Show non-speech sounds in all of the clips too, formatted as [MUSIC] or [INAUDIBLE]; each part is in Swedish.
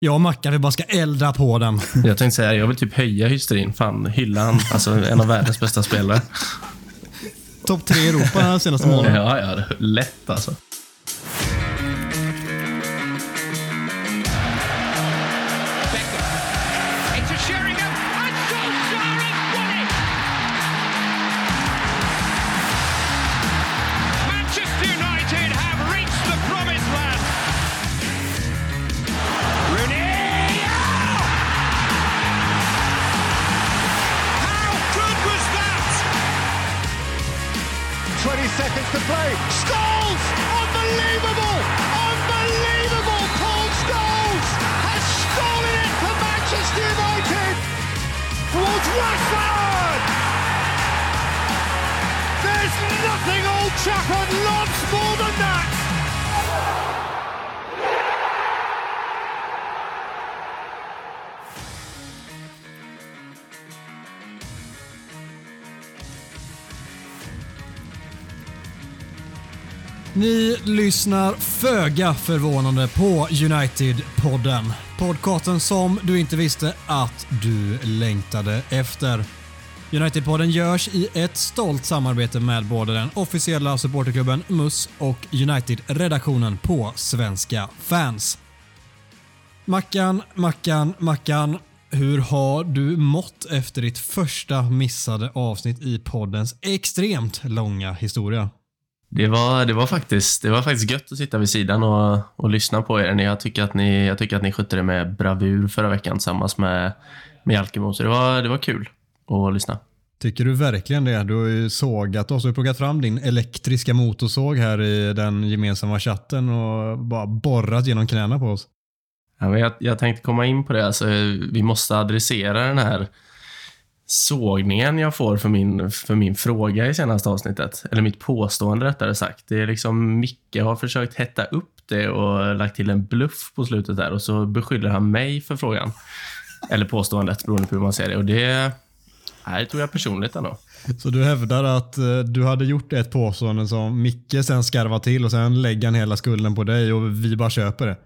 Jag och Mackan, vi bara ska elda på den. [LAUGHS] Jag tänkte säga, jag vill typ höja hysterin. Fan, hylla han. Alltså en av världens bästa spelare. Topp tre i Europa den senaste månaden. Ja, ja. Lätt alltså. Lyssnar föga förvånande på United-podden. Podcasten som du inte visste att du längtade efter. United-podden görs i ett stolt samarbete med både den officiella supporterklubben MUS och United-redaktionen på Svenska fans. Mackan, Mackan, Mackan. Hur har du mått efter ditt första missade avsnitt i poddens extremt långa historia? Det var, det var, faktiskt, det var faktiskt gött att sitta vid sidan och, och lyssna på er. Jag tycker, att ni, jag tycker att ni skötte det med bravur förra veckan tillsammans med, med Jalkemo. Så det var, det var kul att lyssna. Tycker du verkligen det? Du har ju sågat oss. Du har plockat fram din elektriska motorsåg här i den gemensamma chatten och bara borrat genom knäna på oss. Ja, men jag, jag tänkte komma in på det. Alltså, vi måste adressera den här sågningen jag får för min, för min fråga i senaste avsnittet. Eller mitt påstående rättare sagt. Det är liksom Micke har försökt hetta upp det och lagt till en bluff på slutet där och så beskyller han mig för frågan. Eller påståendet beroende på hur man ser det. Och det, nej, tog jag personligt ändå. Så du hävdar att eh, du hade gjort ett påstående som Micke sen skarvar till och sen lägger han hela skulden på dig och vi bara köper det.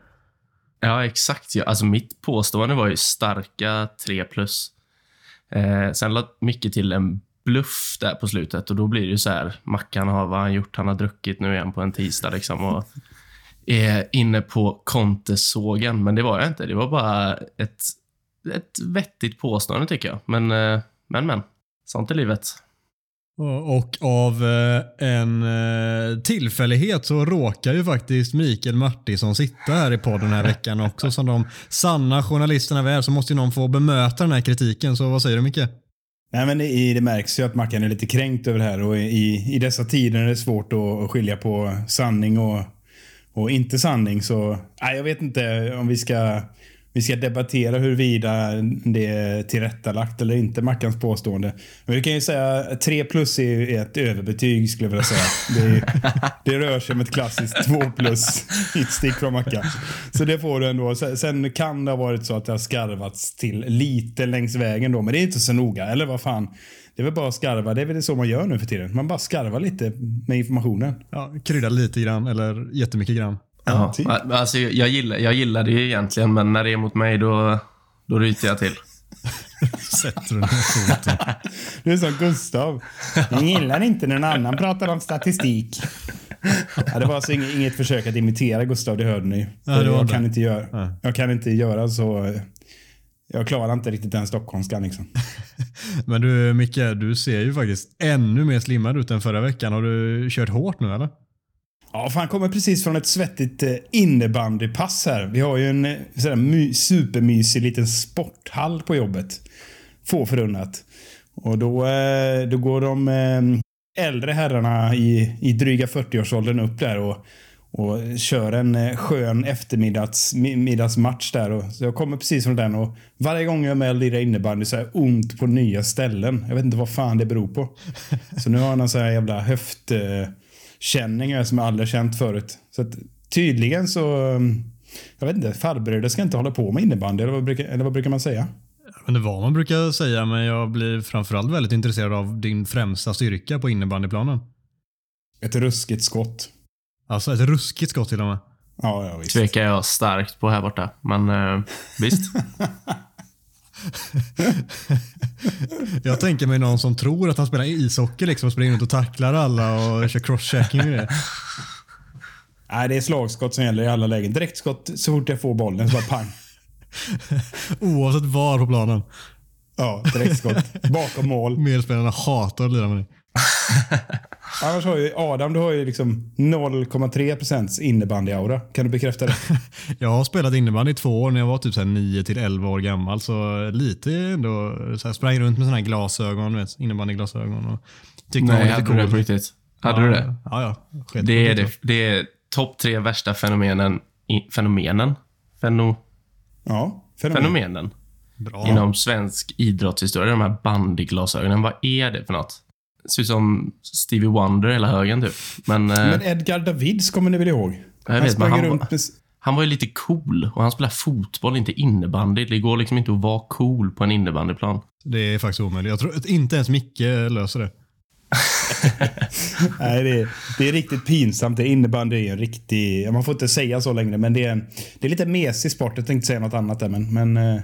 Ja, exakt. Ja. Alltså, mitt påstående var ju starka 3 plus. Eh, sen lade Micke till en bluff där på slutet och då blir det ju så här. Mackan har vad han gjort? Han har druckit nu igen på en tisdag liksom och [LAUGHS] är inne på kontesågen. Men det var jag inte. Det var bara ett, ett vettigt påstående tycker jag. Men, eh, men, men. Sånt är livet. Och av eh, en eh, tillfällighet så råkar ju faktiskt Mikael Martinsson sitta här i podden den här veckan också. Som de sanna journalisterna vi är så måste ju någon få bemöta den här kritiken. Så vad säger du Micke? Nej, men det, det märks ju att Mackan är lite kränkt över det här och i, i dessa tider är det svårt att, att skilja på sanning och, och inte sanning. Så nej, jag vet inte om vi ska, vi ska debattera huruvida det är tillrättalagt eller inte, Mackans påstående. Men vi kan ju säga 3 plus är ett överbetyg skulle jag vilja säga. Det, är, [LAUGHS] det rör sig om ett klassiskt 2 plus hitstick från Mackan. Så det får du ändå. Sen- kan det ha varit så att det har skarvats till lite längs vägen då, men det är inte så noga. Eller vad fan. Det är väl bara att skarva. Det är väl så man gör nu för tiden. Man bara skarvar lite med informationen. Ja, krydda lite grann eller jättemycket grann. Ja, typ. alltså, jag, gillar, jag gillar det ju egentligen, men när det är mot mig då, då ryter jag till. [LAUGHS] Sätter du ner foten. [LAUGHS] Du är som Gustav. Jag gillar inte när någon annan pratar om statistik. Ja, det var alltså inget, inget försök att imitera Gustav, det hörde ni. Ja, det jag, det. kan inte göra, Nej. jag kan inte göra så. Jag klarar inte riktigt den stockholmskan liksom. [LAUGHS] Men du Micke, du ser ju faktiskt ännu mer slimmad ut än förra veckan. Har du kört hårt nu eller? Ja, fan kommer precis från ett svettigt eh, innebandypass här. Vi har ju en eh, sådär my, supermysig liten sporthall på jobbet. Få förunnat. Och då, eh, då går de äldre herrarna i, i dryga 40-årsåldern upp där och, och kör en skön eftermiddagsmatch där. Och, så jag kommer precis från den och varje gång jag är med och lirar innebandy så är jag ont på nya ställen. Jag vet inte vad fan det beror på. Så nu har jag någon sån här jävla höft... Eh, känningar som jag aldrig känt förut. Så att, tydligen så... um, Jag vet inte, farbröder ska inte hålla på med innebandy, eller vad brukar, eller vad brukar man säga? Men det är vad man brukar säga, men jag blir framförallt väldigt intresserad av din främsta styrka på innebandyplanen. Ett ruskigt skott. Alltså ett ruskigt skott till och med. Ja, ja visst. tvekar jag starkt på här borta. Men eh, visst. [LAUGHS] [LAUGHS] Jag tänker mig någon som tror att han spelar ishockey liksom och springer runt och tacklar alla och kör crosschecking och det. Nej, det är slagskott som gäller i alla lägen. Direktskott så fort jag får bollen, så bara pang. [LAUGHS] Oavsett var på planen. Ja, direktskott. Bakom mål. Medspelarna hatar att lira med dig. [LAUGHS] Annars har ju Adam, du har ju liksom 0,3 procents innebandy-aura. Kan du bekräfta det? [LAUGHS] Jag har spelat innebandy i två år när jag var typ 9 till 11 år gammal. Så lite ändå. Så här, sprang runt med såna här glasögon, du vet, innebandyglasögon. Och tyckte man var Nej, lite hade du det cool. på riktigt? Hade ja, du det? Ja, ja. Det är, det, det är topp tre värsta fenomenen. I, fenomenen? Feno, Ja, fenomen. fenomenen Bra. inom svensk idrottshistoria. De här bandyglasögonen. Vad är det för något? Ser ut som Stevie Wonder hela högen typ. Men, eh, Men Edgar Davids kommer ni väl ihåg? jag han vet, men han, runt var- med... han var ju lite cool och han spelar fotboll, inte innebandy. Det går liksom inte att vara cool på en innebandyplan. Det är faktiskt omöjligt. Jag tror att inte ens Micke löser det. [LAUGHS] Nej, det är, det är riktigt pinsamt. Det innebandy är en riktig... Man får inte säga så längre, men det är, en, det är lite mesig sport. Jag tänkte säga något annat där, men... men eh, Det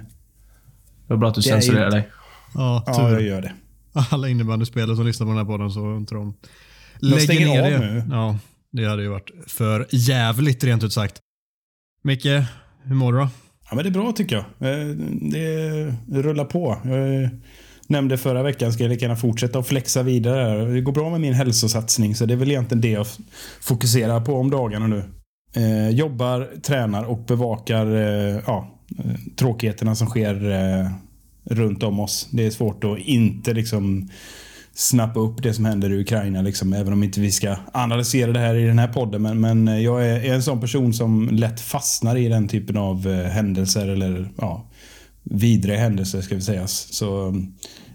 var bra att du censurerade dig. Ja, ja, jag gör det. Alla innebandyspelare som lyssnar på den här podden så inte de lägger ner av det. nu. Ja, det hade ju varit för jävligt rent ut sagt. Micke, hur mår du då? Ja, men det är bra tycker jag. Eh, Det rullar på. Jag nämnde förra veckan ska jag lika gärna fortsätta och flexa vidare. Det går bra med min hälsosatsning så det är väl egentligen det jag fokuserar på om dagarna nu. Eh, jobbar, tränar och bevakar eh, ja, tråkigheterna som sker runt om oss. Det är svårt att inte liksom snappa upp det som händer i Ukraina, liksom, även om inte vi ska analysera det här i den här podden. Men, men eh, jag är, är en sån person som lätt fastnar i den typen av eh, händelser eller ja, vidriga händelser ska vi säga. Så eh,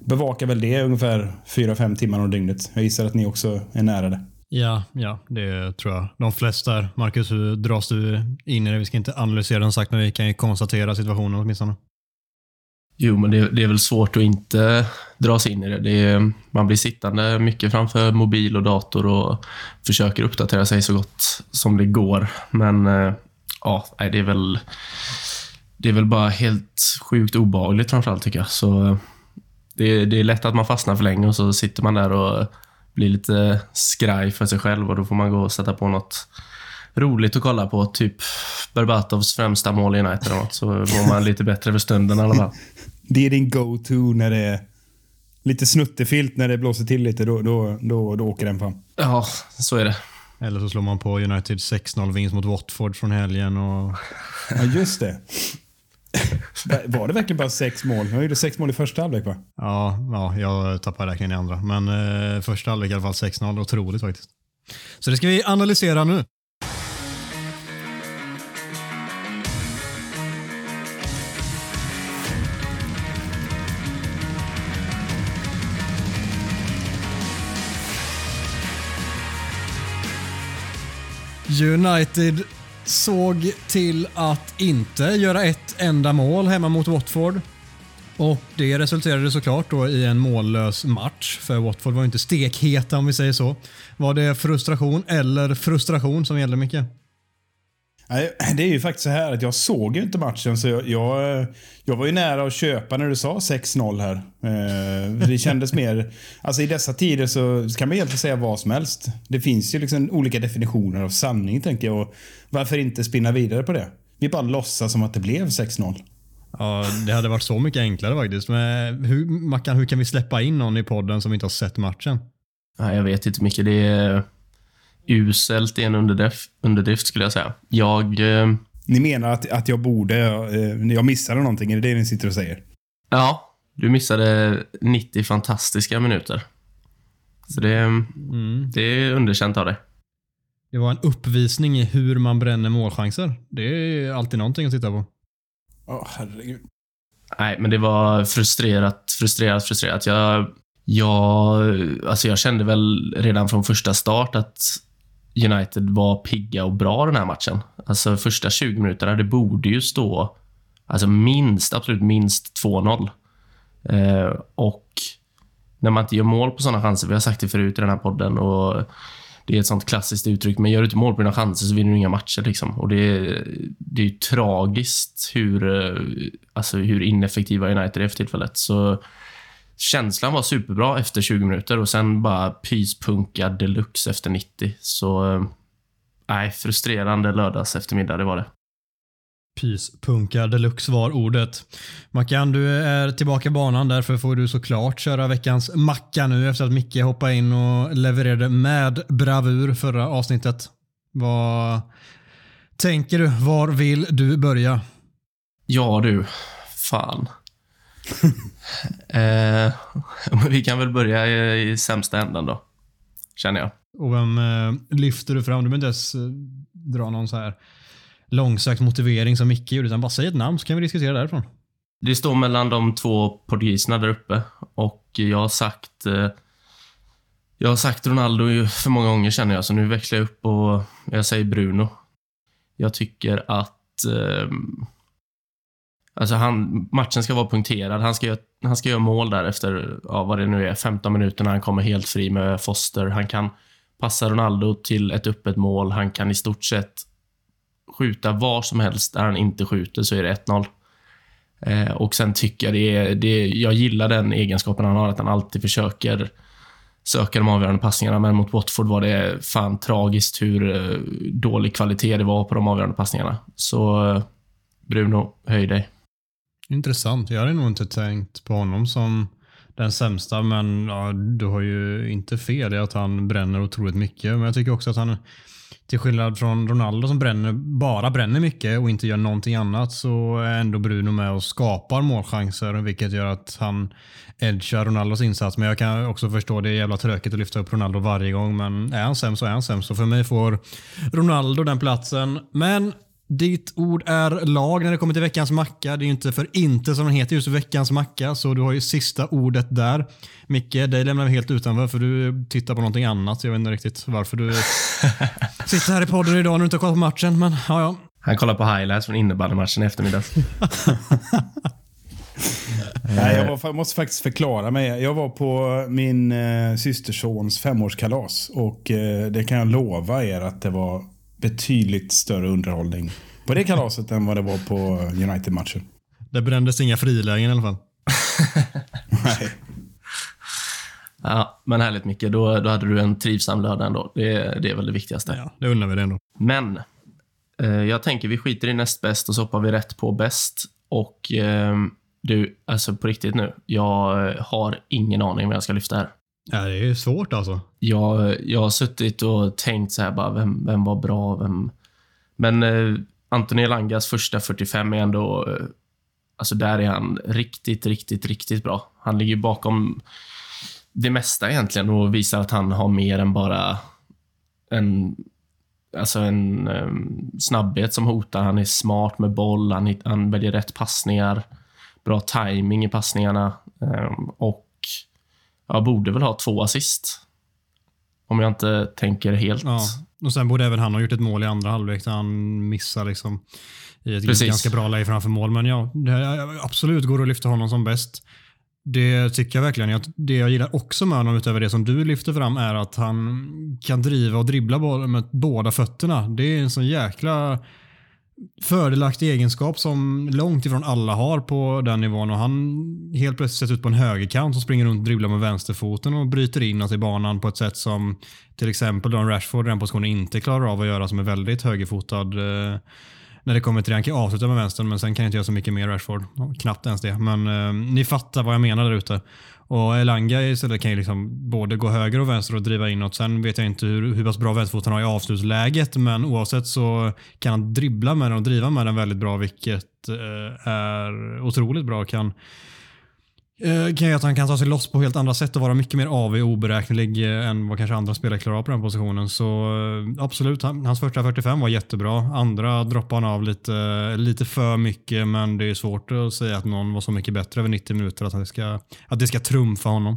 bevakar väl det ungefär 4-5 timmar om dygnet. Jag gissar att ni också är nära det. Ja, ja, det tror jag. De flesta är. Marcus, hur dras du in i det? Vi ska inte analysera den sagt, men vi kan ju konstatera situationen åtminstone. Jo, men det, det är väl svårt att inte dra sig in i det. det är, man blir sittande mycket framför mobil och dator och försöker uppdatera sig så gott som det går. Men eh, ja, det är väl det är väl bara helt sjukt obehagligt framförallt tycker jag. Så eh, det, det är lätt att man fastnar för länge och så sitter man där och blir lite skraj för sig själv och då får man gå och sätta på något roligt att kolla på. Typ Berbatovs främsta mål i United eller något, så mår man lite bättre för stunden i alla fall. Det är din go-to när det är lite snuttefilt när det blåser till lite. Då, då, då, då åker den fram. Ja, så är det. Eller så slår man på United 6-0 vinst mot Watford från helgen. Och... Ja, just det. [LAUGHS] Var det verkligen bara sex mål? Jag gjorde sex mål i första halvlek va? Ja, ja, jag tappar räkningen i andra. Men eh, första halvlek i alla fall 6-0. Otroligt faktiskt. Så det ska vi analysera nu. United såg till att inte göra ett enda mål hemma mot Watford. Och Det resulterade såklart då i en mållös match, för Watford var inte stekheta om vi säger så. Var det frustration eller frustration som gällde mycket? Nej, [CLEARS THROAT] det är ju faktiskt så här att jag såg ju inte matchen så jag, jag, jag var ju nära att köpa när du sa 6-0 här. Eh, det kändes [LAUGHS] mer... Alltså i dessa tider så kan man egentligen säga vad som helst. Det finns ju liksom olika definitioner av sanning tänker jag. Och varför inte spinna vidare på det? Vi bara låtsas som att det blev 6-0. Ja, det hade varit så mycket enklare faktiskt. Men hur, Mackan, hur kan vi släppa in någon i podden som inte har sett matchen? Nej, jag vet inte mycket. Det är uselt i en underdrift, underdrift skulle jag säga. Jag... Eh, Ni menar att, att jag borde... Eh, jag missade någonting? Är det det ni sitter och säger? ja, du missade 90 fantastiska minuter. Så det, Mm. det är underkänt av dig. Det var en uppvisning i hur man bränner målchanser. Det är alltid någonting att titta på. Åh, herregud. Nej, men det var frustrerat, frustrerat, frustrerat. Jag, jag, alltså jag kände väl redan från första start att United var pigga och bra den här matchen. Alltså första 20 minuterna, det borde ju stå alltså minst, absolut minst 2-0. Eh, och när man inte gör mål på sådana chanser, vi har sagt det förut i den här podden, och det är ett sånt klassiskt uttryck, men gör du inte mål på dina chanser så vinner du inga matcher. Liksom. Och det, är, det är ju tragiskt hur, eh, alltså, hur ineffektiva United är för tillfället. Så känslan var superbra efter 20 minuter och sen bara pyspunka deluxe efter 90. Så eh, nej, frustrerande lördags eftermiddag, det var det. Pyspunka deluxe var ordet. Mackan, du är tillbaka i banan. Därför får du såklart köra veckans macka nu efter att Micke hoppade in och levererade med bravur förra avsnittet. Vad tänker du? Var vill du börja? Ja du, fan. [LAUGHS] eh, [LAUGHS] vi kan väl börja i, i sämsta änden då, känner jag. Och vem eh, lyfter du fram? Du behöver inte ens eh, dra någon så här långsökt motivering som Micke gjorde, utan bara säg ett namn så kan vi diskutera därifrån. Det står mellan de två portugiserna där uppe och jag har sagt eh, jag har sagt Ronaldo för många gånger känner jag, så nu växlar jag upp och jag säger Bruno. Jag tycker att eh, alltså han, matchen ska vara punkterad. Han ska, göra, han ska göra mål där efter, ja, vad det nu är, 15 minuter när han kommer helt fri med Foster. Han kan passa Ronaldo till ett öppet mål. Han kan i stort sett skjuta var som helst där han inte skjuter så är det 1-0. Eh, och sen tycker jag det är, det, jag gillar den egenskapen han har, att han alltid försöker söka de avgörande passningarna, men mot Watford var det fan tragiskt hur eh, dålig kvalitet det var på de avgörande passningarna. Så eh, Bruno, höj dig. Intressant. Jag hade nog inte tänkt på honom som den sämsta, men ja, du har ju inte fel i att han bränner otroligt mycket. Men jag tycker också att han, till skillnad från Ronaldo som bränner, bara bränner mycket och inte gör någonting annat, så är ändå Bruno med och skapar målchanser, vilket gör att han edgar Ronaldos insats. Men jag kan också förstå det är jävla tråkigt att lyfta upp Ronaldo varje gång, men är han sämst så är han sämst. Så för mig får Ronaldo den platsen. Men ditt ord är lag när det kommer till veckans macka. Det är ju inte för inte som den heter just veckans macka, så du har ju sista ordet där. Micke, dig lämnar vi helt utanför för du tittar på någonting annat. Jag vet inte riktigt varför du [LAUGHS] sitter här i podden idag när du inte har kollat på matchen, men ja, ja. Han kollar på highlights från innebandymatchen i eftermiddag. [LAUGHS] Nej, jag, var, jag måste faktiskt förklara mig. Jag var på min eh, systersons femårskalas och eh, det kan jag lova er att det var betydligt större underhållning på det kalaset än vad det var på United-matchen. Det brändes inga frilägen i alla fall. [LAUGHS] Nej. Ja, men härligt Micke. Då, då hade du en trivsam lördag ändå. Det, det är väl det viktigaste. Ja, det undrar vi det ändå. Men eh, jag tänker vi skiter i näst bäst och så hoppar vi rätt på bäst. Och eh, du, alltså på riktigt nu. Jag har ingen aning vad jag ska lyfta här. Ja, det är svårt alltså. Jag, jag har suttit och tänkt så här bara, vem, vem var bra? Vem... Men eh, Anthony Langas första 45 är ändå... Eh, alltså där är han riktigt, riktigt, riktigt bra. Han ligger bakom det mesta egentligen och visar att han har mer än bara en, alltså en um, snabbhet som hotar. Han är smart med boll, han, han väljer rätt passningar, bra timing i passningarna um, och jag borde väl ha två assist. Om jag inte tänker helt. Ja. Och sen borde även han ha gjort ett mål i andra halvlek där han missar liksom i ett Precis. ganska bra läge framför mål. Men ja, det absolut går att lyfta honom som bäst. Det tycker jag verkligen. Det jag gillar också med honom utöver det som du lyfter fram är att han kan driva och dribbla med båda fötterna. Det är en sån jäkla fördelaktig egenskap som långt ifrån alla har på den nivån och han helt plötsligt sätts ut på en högerkant och springer runt och dribblar med vänsterfoten och bryter inåt i banan på ett sätt som till exempel Don Rashford i den positionen inte klarar av att göra som är väldigt högerfotad eh, när det kommer till det. Han kan avsluta med vänstern men sen kan jag inte göra så mycket mer Rashford. Knappt ens det. Men eh, ni fattar vad jag menar där ute. Och Elanga istället kan ju liksom både gå höger och vänster och driva inåt. Sen vet jag inte hur, hur pass bra vänsterfot han har i avslutsläget men oavsett så kan han dribbla med den och driva med den väldigt bra vilket eh, är otroligt bra. Kan Eh, kan göra att han kan ta sig loss på helt andra sätt och vara mycket mer avig och oberäknelig eh, än vad kanske andra spelare klarar av på den positionen. Så eh, absolut, hans första 45 var jättebra. Andra droppade han av lite, lite för mycket men det är svårt att säga att någon var så mycket bättre över 90 minuter att, han ska, att det ska trumfa honom.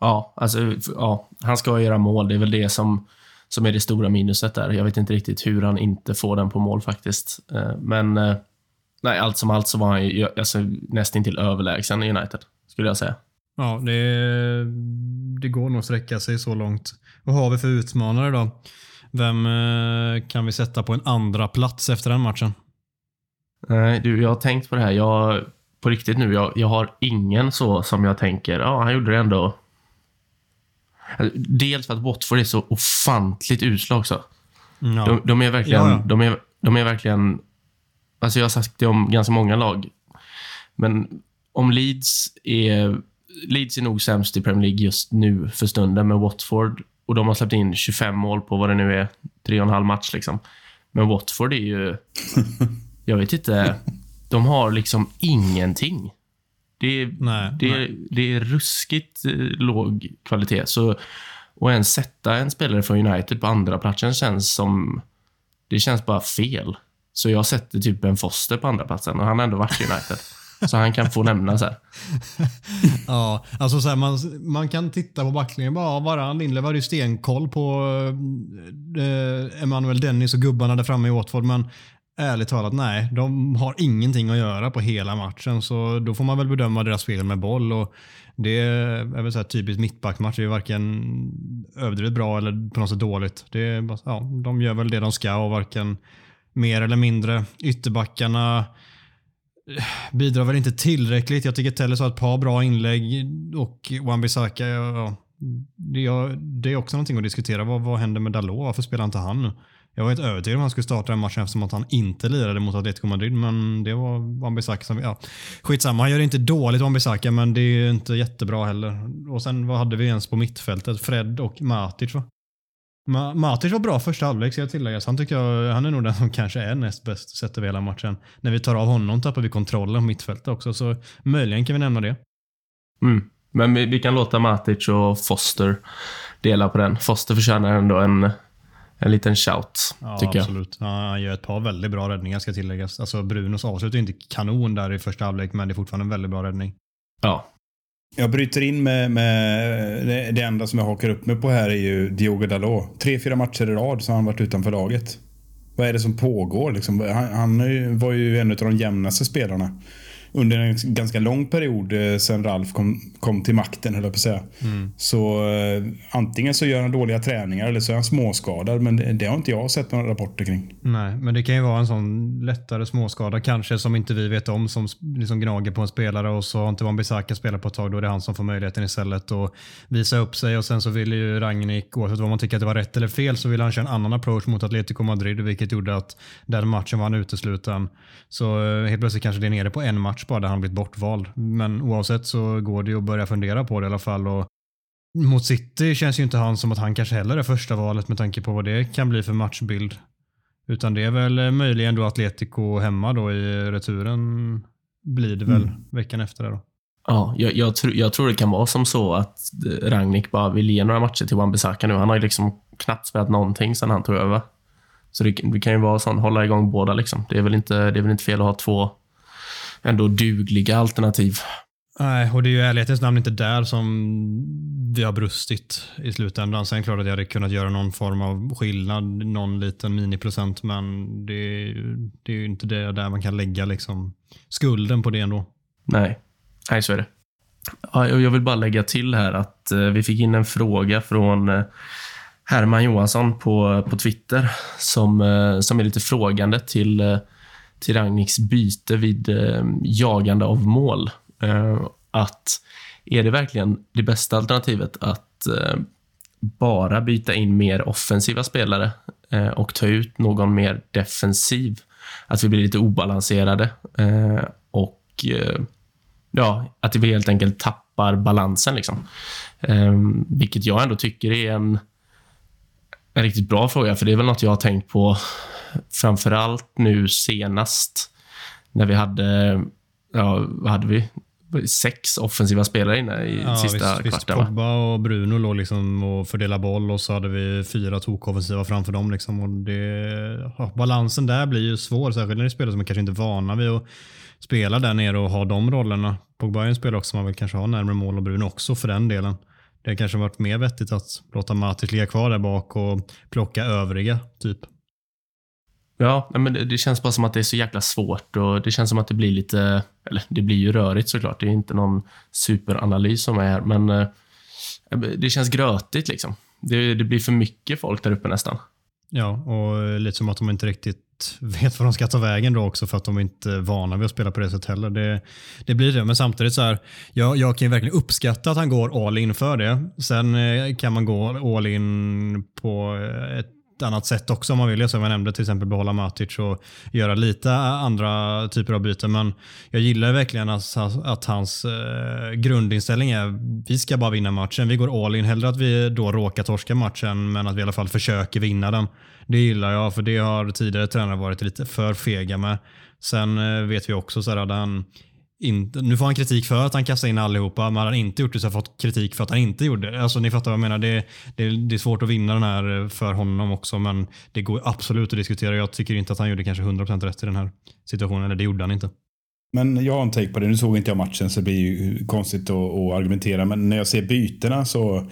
Ja, alltså, ja, han ska göra mål. Det är väl det som, som är det stora minuset där. Jag vet inte riktigt hur han inte får den på mål faktiskt. Men eh, nej, allt som allt så var han ju alltså, nästan till överlägsen i United, skulle jag säga. Ja, det, det går nog att sträcka sig så långt. Vad har vi för utmanare då? Vem eh, kan vi sätta på en andra plats efter den matchen? Nej, du, jag har tänkt på det här. Jag, på riktigt nu, jag, jag har ingen så som jag tänker, ja, han gjorde det ändå. Dels för att Watford är så ofantligt usla också. Ja. De, de är verkligen, Ja, ja. De, är, de är verkligen, alltså jag har sagt det om ganska många lag, men om Leeds är, Leeds är nog sämst i Premier League just nu för stunden med Watford och de har släppt in 25 mål på vad det nu är, tre och en halv match liksom. Men Watford är ju, [LAUGHS] jag vet inte, de har liksom ingenting. Det är, Nej, det, nej. är, det är ruskigt eh, låg kvalitet. Så att ens sätta en spelare från United på andra platsen känns som... Det känns bara fel. Så jag sätter typ en Foster på andra platsen och han har ändå varit i United. så han kan få nämnas här. [LAUGHS] Ja, alltså så här, man, man kan titta på backlinjen och bara, Varann, Lindelöf hade ju stenkoll på eh, eh Emanuel Dennis och gubbarna där framme i Watford, men ärligt talat, nej. De har ingenting att göra på hela matchen, så då får man väl bedöma deras spel med boll. Och det är väl så här typiskt mittbackmatch. Det är varken överdrivet bra eller på något sätt dåligt. Det är, ja, de gör väl det de ska och varken mer eller mindre. Ytterbackarna eh, bidrar väl inte tillräckligt. Jag tycker Telles har ett par bra inlägg och Wan-Bissaka, ja, det, är- det är också någonting att diskutera. Vad, vad händer med Dalot? Varför spelar inte han? Jag var helt övertygad om att han skulle starta den matchen eftersom att han inte lirade mot Atletico Madrid, men det var Wan-Bissaka som... Ja. Skitsamma, han gör det inte dåligt Wan-Bissaka, men det är inte jättebra heller. Och sen vad hade vi ens på mittfältet? Fred och Matic va? Ma- Matic var bra första halvlek ska jag tillägga. Så han tycker jag, han är nog den som kanske är näst bäst sett över hela matchen. När vi tar av honom tappar vi kontrollen på mittfältet också, så möjligen kan vi nämna det. Mm. Men vi, vi kan låta Matic och Foster dela på den. Foster förtjänar ändå en, en liten shout, Ja, tycker jag. absolut. Ja, han gör ett par väldigt bra räddningar ska tilläggas. Alltså Brunos avslut är inte kanon där i första halvlek, men det är fortfarande en väldigt bra räddning. Ja. Jag bryter in med, med det, det enda som jag hakar upp mig på här är ju Diogo Dalot. Tre, fyra matcher i rad så har han varit utanför laget. Vad är det som pågår? Liksom? Han, han var ju en av de jämnaste spelarna. Under en ganska lång period eh, sen Ralf kom, kom till makten, höll jag på att säga. Så eh, antingen så gör han dåliga träningar eller så är han småskadad. Men det, det har inte jag sett några rapporter kring. Nej, men det kan ju vara en sån lättare småskada kanske som inte vi vet om som liksom gnager på en spelare och så har inte Wan-Bissaka spelat på ett tag. Då är det han som får möjligheten istället att visa upp sig och sen så ville ju Rangnick, oavsett vad man tycker att det var rätt eller fel, så ville han köra en annan approach mot Atletico Madrid vilket gjorde att den matchen var han utesluten. Så eh, helt plötsligt kanske det är nere på en match bara där han blivit bortvald. Men oavsett så går det ju att börja fundera på det i alla fall. Och mot City känns ju inte han som att han kanske heller är första valet med tanke på vad det kan bli för matchbild. Utan det är väl möjligen då Atletico hemma då i returen blir det väl veckan efter det då. Ja, jag, jag, tror- jag tror det kan vara som så att eh, Rangnick bara vill ge några matcher till Wan-Bissaka nu. Han har ju liksom knappt spelat någonting sedan han tog över. Så det, det kan ju vara sån, hålla igång båda liksom. Det är väl inte, det är väl inte fel att ha två ändå dugliga alternativ. Nej, och det är ju ärlighetens namn inte där som vi har brustit i slutändan. Sen klart att jag hade kunnat göra någon form av skillnad, någon liten miniprocent, men det, det är ju inte det där man kan lägga liksom skulden på det ändå. Nej, nej så är det. Jag vill bara lägga till här att eh, vi fick in en fråga från eh, Herman Johansson på, på Twitter som, eh, som är lite frågande till, eh, till byte vid eh, jagande av mål. Eh, att är det verkligen det bästa alternativet att eh, bara byta in mer offensiva spelare eh, och ta ut någon mer defensiv? Att vi blir lite obalanserade eh, och eh, ja, att vi helt enkelt tappar balansen. Liksom. Eh, vilket jag ändå tycker är en, en riktigt bra fråga, för det är väl något jag har tänkt på framför allt nu senast när vi hade, ja, vad hade vi? Sex offensiva spelare inne i sista visst, visst, kvarten. va? Pogba och Bruno låg liksom och fördelade boll och så hade vi fyra tokoffensiva framför dem. Liksom. Och det, ja, balansen där blir ju svår, särskilt när det är spelare som är kanske inte är vana vid att spela där nere och ha de rollerna. Pogba är en spelare också som man vill kanske ha närmare mål och Bruno också för den delen. Det har kanske varit mer vettigt att låta Matic ligga kvar där bak och plocka övriga, typ. Ja, men det, det känns bara som att det är så jäkla svårt och det känns som att det blir lite, eller det blir ju rörigt såklart. Det är inte någon superanalys som är här, men eh, det känns grötigt liksom. Det, det blir för mycket folk där uppe nästan. Ja, och lite som att de inte riktigt vet vad de ska ta vägen då också för att de inte är vana vid att spela på det sättet heller. Det, det blir det, men samtidigt så här, jag, jag kan ju verkligen uppskatta att han går all in för det. Sen eh, kan man gå all in på eh, ett annat sätt också om man vill. Som jag nämnde, till exempel behålla Matic och göra lite andra typer av byten. Men jag gillar verkligen att, att hans eh, grundinställning är vi ska bara vinna matchen. Vi går all in. Hellre att vi då råkar torska matchen, men att vi i alla fall försöker vinna den. Det gillar jag, för det har tidigare tränare varit lite för fega med. Sen eh, vet vi också så här, att han inte, nu får han kritik för att han kastar in allihopa, men hade han inte gjort det så har han fått kritik för att han inte gjorde det. Alltså, ni fattar vad jag menar. Det, det, det är svårt att vinna den här eh, för honom också, men det går absolut att diskutera. Jag tycker inte att han gjorde kanske 100% rätt i den här situationen, eller det gjorde han inte. Men jag har en take på det. Nu såg inte jag matchen så det blir ju konstigt att, att argumentera. Men när jag ser bytena så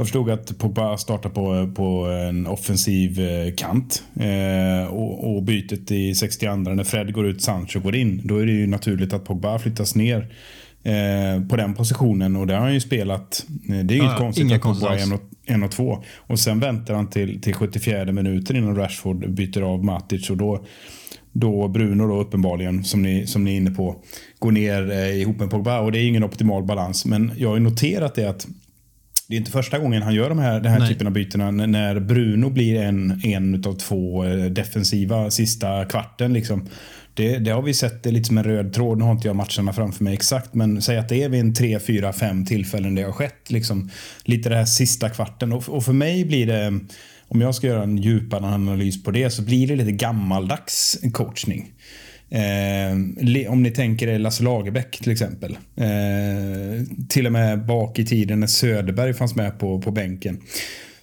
jag förstod att Pogba startar på, på en offensiv eh, kant. Eh, och, och, bytet i 62 när Fred går ut, Sancho går in. Då är det ju naturligt att Pogba flyttas ner eh, på den positionen. Och det har han ju spelat. Eh, det är ju ja, inte konstigt att Pogba är en och, en och två. Och sen väntar han till, till 74 minuten innan Rashford byter av Matic. Och då, då Bruno då uppenbarligen, som ni, som ni är inne på, går ner eh, ihop med Pogba. Och det är ingen optimal balans. Men jag har ju noterat det att det är inte första gången han gör de här, den här typen av bytena. När Bruno blir en, en av två eh, defensiva sista kvarten. Liksom. Det, det, har vi sett det lite som en röd tråd. Nu har inte jag matcherna framför mig exakt, men säg att det är vid en tre, fyra, fem tillfällen det har skett. Liksom, lite det här sista kvarten. Och, och för mig blir det, om jag ska göra en djupare analys på det, så blir det lite gammaldags coachning. Eh, om ni tänker er Lasse Lagerbäck till exempel. Eh, till och med bak i tiden när Söderberg fanns med på, på bänken.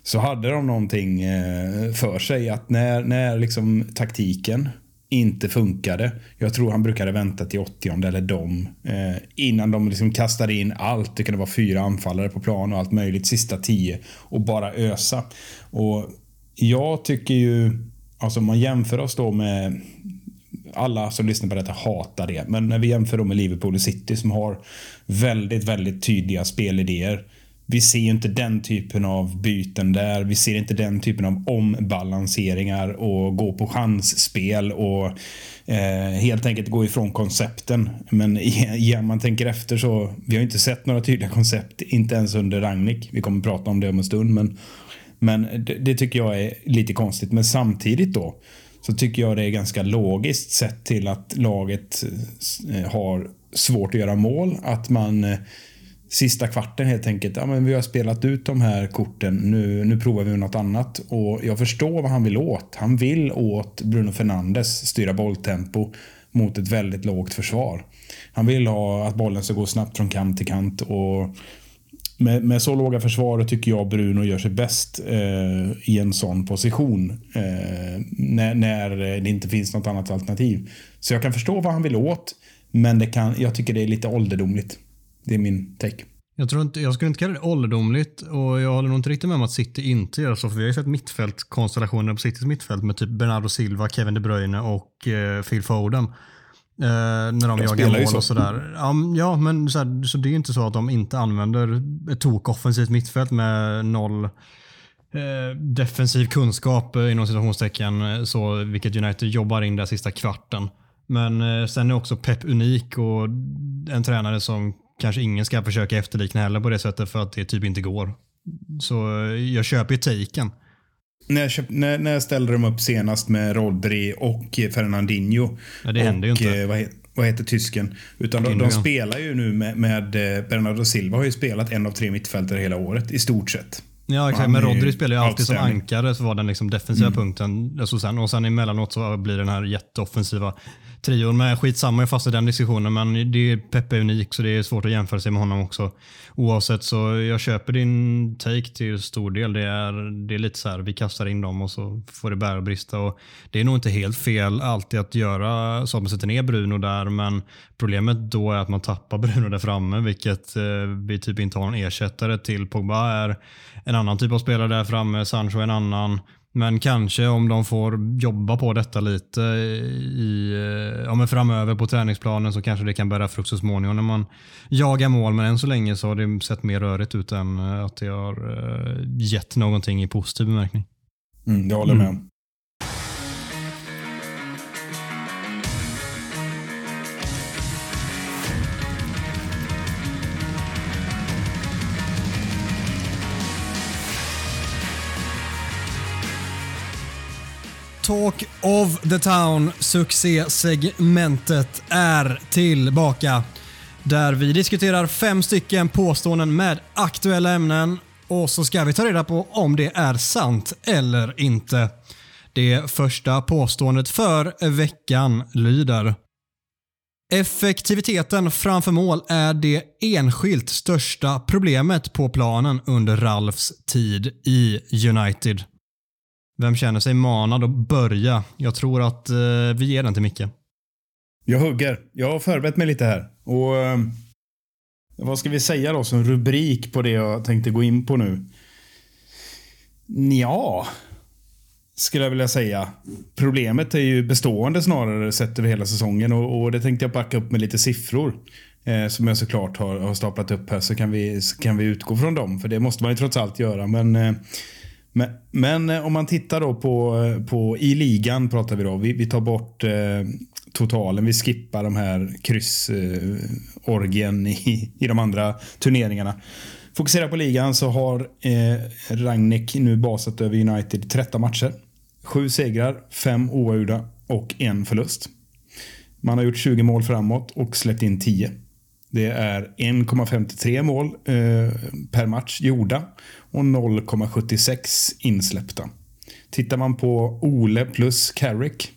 Så hade de någonting eh, för sig att när, när liksom taktiken inte funkade. Jag tror han brukade vänta till 80 eller de. Eh, innan de liksom kastade in allt. Det kunde vara fyra anfallare på plan och allt möjligt. Sista tio. Och bara ösa. Och jag tycker ju, alltså om man jämför oss då med alla som lyssnar på detta hatar det. Men när vi jämför med Liverpool och City som har väldigt, väldigt tydliga spelidéer. Vi ser ju inte den typen av byten där. Vi ser inte den typen av ombalanseringar och gå på chansspel och eh, helt enkelt gå ifrån koncepten. Men igen, man tänker efter så, vi har inte sett några tydliga koncept, inte ens under Ragnik. Vi kommer prata om det om en stund, men, men det, det tycker jag är lite konstigt. Men samtidigt då så tycker jag det är ganska logiskt sett till att laget eh, har svårt att göra mål. Att man eh, sista kvarten helt enkelt, ja men vi har spelat ut de här korten, nu, nu provar vi något annat. Och jag förstår vad han vill åt. Han vill åt Bruno Fernandes styra bolltempo mot ett väldigt lågt försvar. Han vill ha att bollen ska gå snabbt från kant till kant och med, med så låga försvar tycker jag Bruno gör sig bäst eh, i en sån position. Eh, när, när, det inte finns något annat alternativ. Så jag kan förstå vad han vill åt. Men det kan, jag tycker det är lite ålderdomligt. Det är min take. Jag, tror inte, jag skulle inte kalla det ålderdomligt och jag håller nog inte riktigt med om att City inte gör så. För vi har ju sett mittfältkonstellationer på Citys mittfält med typ Bernardo Silva, Kevin De Bruyne och eh, Phil Foden. Eh, när de, de jagar mål och sådär. Ja, men så, här, så det är inte så att de inte använder ett tok offensivt mittfält med noll eh, defensiv kunskap eh, inom situationstecken. Så, vilket United jobbar in där sista kvarten. Men eh, sen är också Pep unik och en tränare som kanske ingen ska försöka efterlikna heller på det sättet för att det typ inte går. Så eh, jag köper ju taken. När, köpt, när, när ställde de upp senast med Rodri och Fernandinho? Ja, det hände ju inte. Eh, vad, vad heter tysken? Utan de, de, spelar ju nu med, med eh, Bernardo Silva har ju spelat en av tre mittfältare hela året i stort sett. Ja exakt, men Rodri spelar ju alltid som ankare så var den liksom defensiva mm. punkten. Alltså sen, och sen emellanåt så blir den här jätteoffensiva trion med. Skitsamma jag fastnar i den diskussionen men det är Peppe unik så det är svårt att jämföra sig med honom också. Oavsett så jag köper din take till stor del. Det är, det är lite så här, vi kastar in dem och så får det bära och brista. Och det är nog inte helt fel alltid att göra så att man sätter ner Bruno där men problemet då är att man tappar [LAUGHS] Bruno där framme vilket eh, vi typ inte har en ersättare till. Pogba är en annan typ av spelare där framme, Sancho är en annan. Men kanske om de får jobba på detta lite i, eh, ja, men framöver på träningsplanen så kanske det kan bära frukt så småningom när man jagar mål. Men än så länge så har det sett mer rörigt ut än eh, att det har uh, gett någonting i positiv bemärkning. Mm, jag håller med. Mm. Talk of the Town, succésegmentet, är tillbaka. Där vi diskuterar fem stycken påståenden med aktuella ämnen och så ska vi ta reda på om det är sant eller inte. Det första påståendet för veckan lyder Effektiviteten framför mål är det enskilt största problemet på planen under Ralfs tid i United. Vem känner sig manad att börja? Jag tror att eh, vi ger den till Micke. Jag hugger. Jag har förberett mig lite här. Och eh, Vad ska vi säga då som rubrik på det jag tänkte gå in på nu? Ja, skulle jag vilja säga. Problemet är ju bestående snarare sett över hela säsongen och, och det tänkte jag backa upp med lite siffror. Eh, som jag såklart har, har staplat upp här så kan, vi, så kan vi utgå från dem. För det måste man ju trots allt göra. Men eh, men, men, eh, om man tittar då på, eh, på i ligan pratar vi då. Vi, vi tar bort eh, totalen. Vi skippar de här kryssorgien eh, i, i de andra turneringarna. Fokuserar på ligan så har eh, Ragnik nu basat över United 13 matcher. Sju segrar, fem oavgjorda och en förlust. Man har gjort 20 mål framåt och släppt in 10. Det är 1,53 mål eh, per match gjorda och 0,76 insläppta. Tittar man på Ole plus Carrick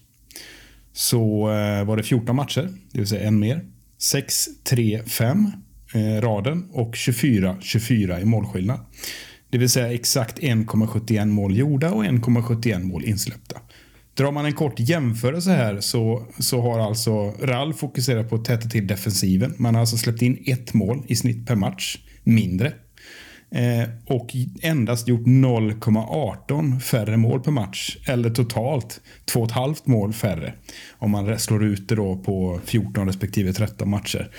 så eh, var det 14 matcher, det vill säga en mer. 6, 3, 5 raden och 24, 24 i målskillnad. Det vill säga exakt 1,71 mål gjorda och 1,71 mål insläppta. Drar man en kort jämförelse här så, så har alltså Rall fokuserat på att täta till defensiven. Man har alltså släppt in ett mål i snitt per match, mindre. Eh, och endast gjort 0,18 färre mål per match. Eller totalt 2,5 mål färre. Om man slår ut det då på 14 respektive 13 matcher.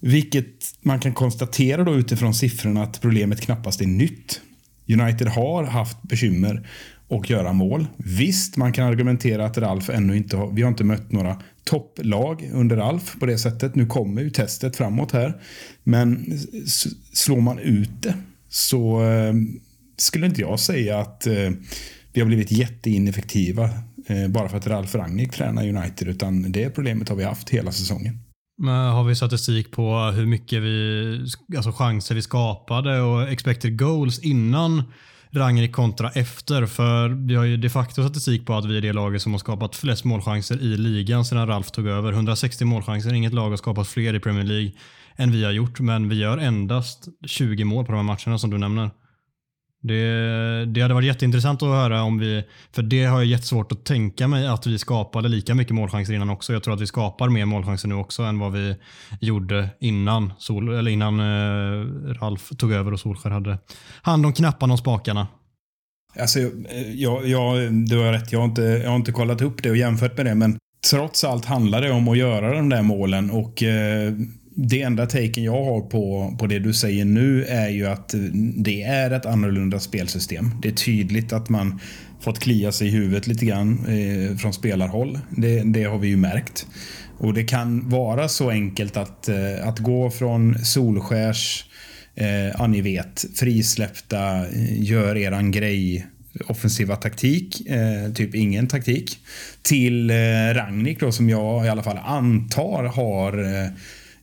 Vilket man kan konstatera då utifrån siffrorna att problemet knappast är nytt. United har haft bekymmer och göra mål. Visst, man kan argumentera att Ralf ännu inte har, vi har inte mött några topplag under Ralf på det sättet. Nu kommer ju testet framåt här. Men slår man ut det så eh, skulle inte jag säga att eh, vi har blivit jätteineffektiva eh, bara för att Ralf Rangnick tränar United. Utan det problemet har vi haft hela säsongen. Men har vi statistik på hur mycket vi, alltså chanser vi skapade och expected goals innan Rangnick kontra efter. För vi har ju de facto statistik på att vi är det laget som har skapat flest målchanser i ligan sedan Ralf tog över. 160 målchanser. Inget lag har skapat fler i Premier League än vi har gjort, men vi gör endast 20 mål på de här matcherna som du nämner. Det, det hade varit jätteintressant att höra om vi, för det har jag jättesvårt att tänka mig att vi skapade lika mycket målchanser innan också. Jag tror att vi skapar mer målchanser nu också än vad vi gjorde innan, Sol, eller innan eh, Ralf tog över och Solskär hade hand om knapparna och spakarna. Alltså, eh, jag, jag, du har rätt, jag har, inte, jag har inte kollat upp det och jämfört med det, men trots allt handlar det om att göra de där målen och eh, det enda taken jag har på, på det du säger nu är ju att det är ett annorlunda spelsystem. Det är tydligt att man fått klia sig i huvudet lite grann eh, från spelarhåll. Det, det, har vi ju märkt. Och det kan vara så enkelt att, eh, att gå från Solskärs, eh, ja ni vet, frisläppta, eh, gör eran grej offensiva taktik, eh, typ ingen taktik, till eh, Ragnik då som jag i alla fall antar har eh,